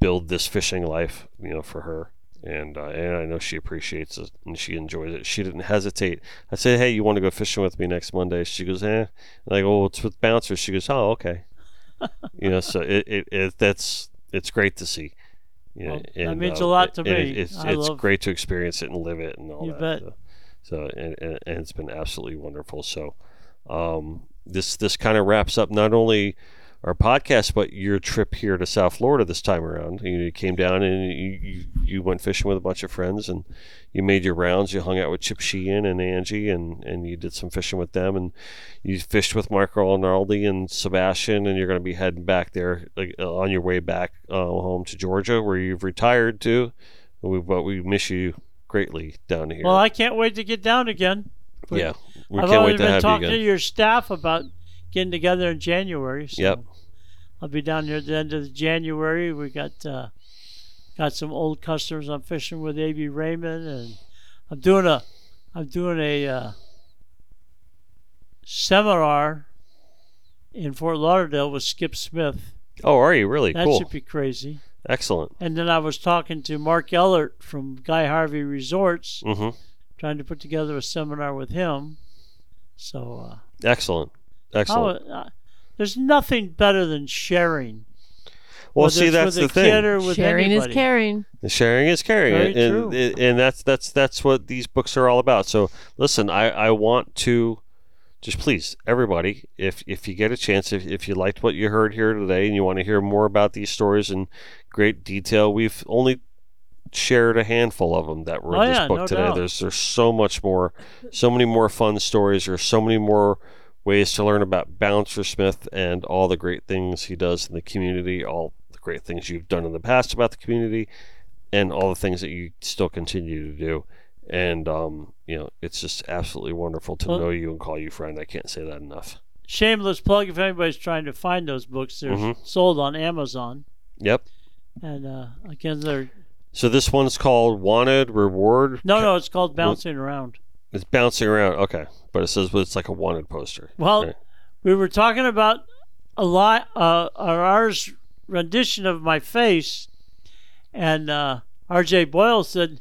build this fishing life, you know, for her. And uh, and I know she appreciates it and she enjoys it. She didn't hesitate. I said, "Hey, you want to go fishing with me next Monday?" She goes, "Eh." And I go, "Well, it's with bouncers." She goes, "Oh, okay." you know, so it, it, it that's it's great to see. You know, Well, that means uh, a lot to and me. It, it's I it's love- great to experience it and live it and all You that. bet. So, so and, and, and it's been absolutely wonderful. So um, this this kind of wraps up not only our podcast, about your trip here to South Florida this time around. You, you came down and you, you, you went fishing with a bunch of friends and you made your rounds. You hung out with Chip Sheehan and Angie and, and you did some fishing with them. And you fished with Marco Arnaldi and Sebastian. And you're going to be heading back there like, uh, on your way back uh, home to Georgia where you've retired to. We, but we miss you greatly down here. Well, I can't wait to get down again. but yeah. We I've can't already wait to been have you talking again. to your staff about getting together in January. So Yep. I'll be down here at the end of January. We got uh, got some old customers I'm fishing with A.B. Raymond, and I'm doing a I'm doing a uh, seminar in Fort Lauderdale with Skip Smith. Oh, are you really That cool? should be crazy. Excellent. And then I was talking to Mark Ellert from Guy Harvey Resorts, hmm trying to put together a seminar with him. So. Uh, Excellent. How, Excellent. uh, there's nothing better than sharing. well, whether see, that's with the a kid thing. or with Sharing anybody. is caring. The sharing is caring, Very and, true. and and that's that's that's what these books are all about. So, listen, I I want to just please everybody, if if you get a chance, if if you liked what you heard here today, and you want to hear more about these stories in great detail, we've only shared a handful of them that were Oh, in this yeah, book no today. doubt. There's there's so much more, so many more fun stories. There's so many more ways to learn about Bouncer Smith and all the great things he does in the community, all the great things you've done in the past about the community, and all the things that you still continue to do. And um, you know, it's just absolutely wonderful to Well- know you and call you friend. I can't say that enough. Shameless plug if anybody's trying to find those books, they're Mhm. sold on Amazon. Yep. And uh, again, they're So this one's called Wanted Reward. no, no, it's called Bouncing Around. It's bouncing around. Okay, but it says it's like a wanted poster. Well, Right. we were talking about a lot, uh, ours rendition of my face, and uh, R.J. Boyle said,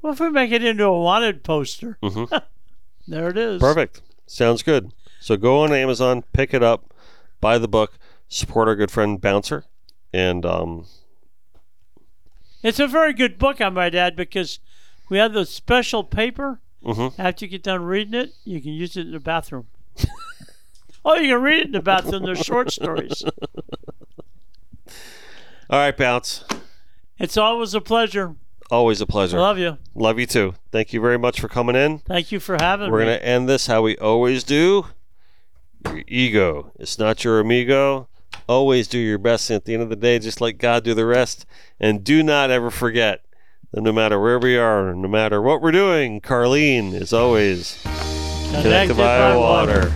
"What if we make it into a wanted poster?" Mhm. there it is. Perfect. Sounds good. So go on Amazon, pick it up, buy the book, support our good friend Bouncer, and um, It's a very good book, I might add, because we have the special paper. Mhm. After you get done reading it, you can use it in the bathroom. oh, you can read it in the bathroom. They're short stories. all right, Bounce. It's always a pleasure. Always a pleasure. love you. Love you too. Thank you very much for coming in. Thank you for having me. We're gonna end this how we always do. Your ego. It's not your amigo. Always do your best. And at the end of the day, just let God do the rest. And do not ever forget that no matter where we are, no matter what we're doing, Carlene is always connected by water.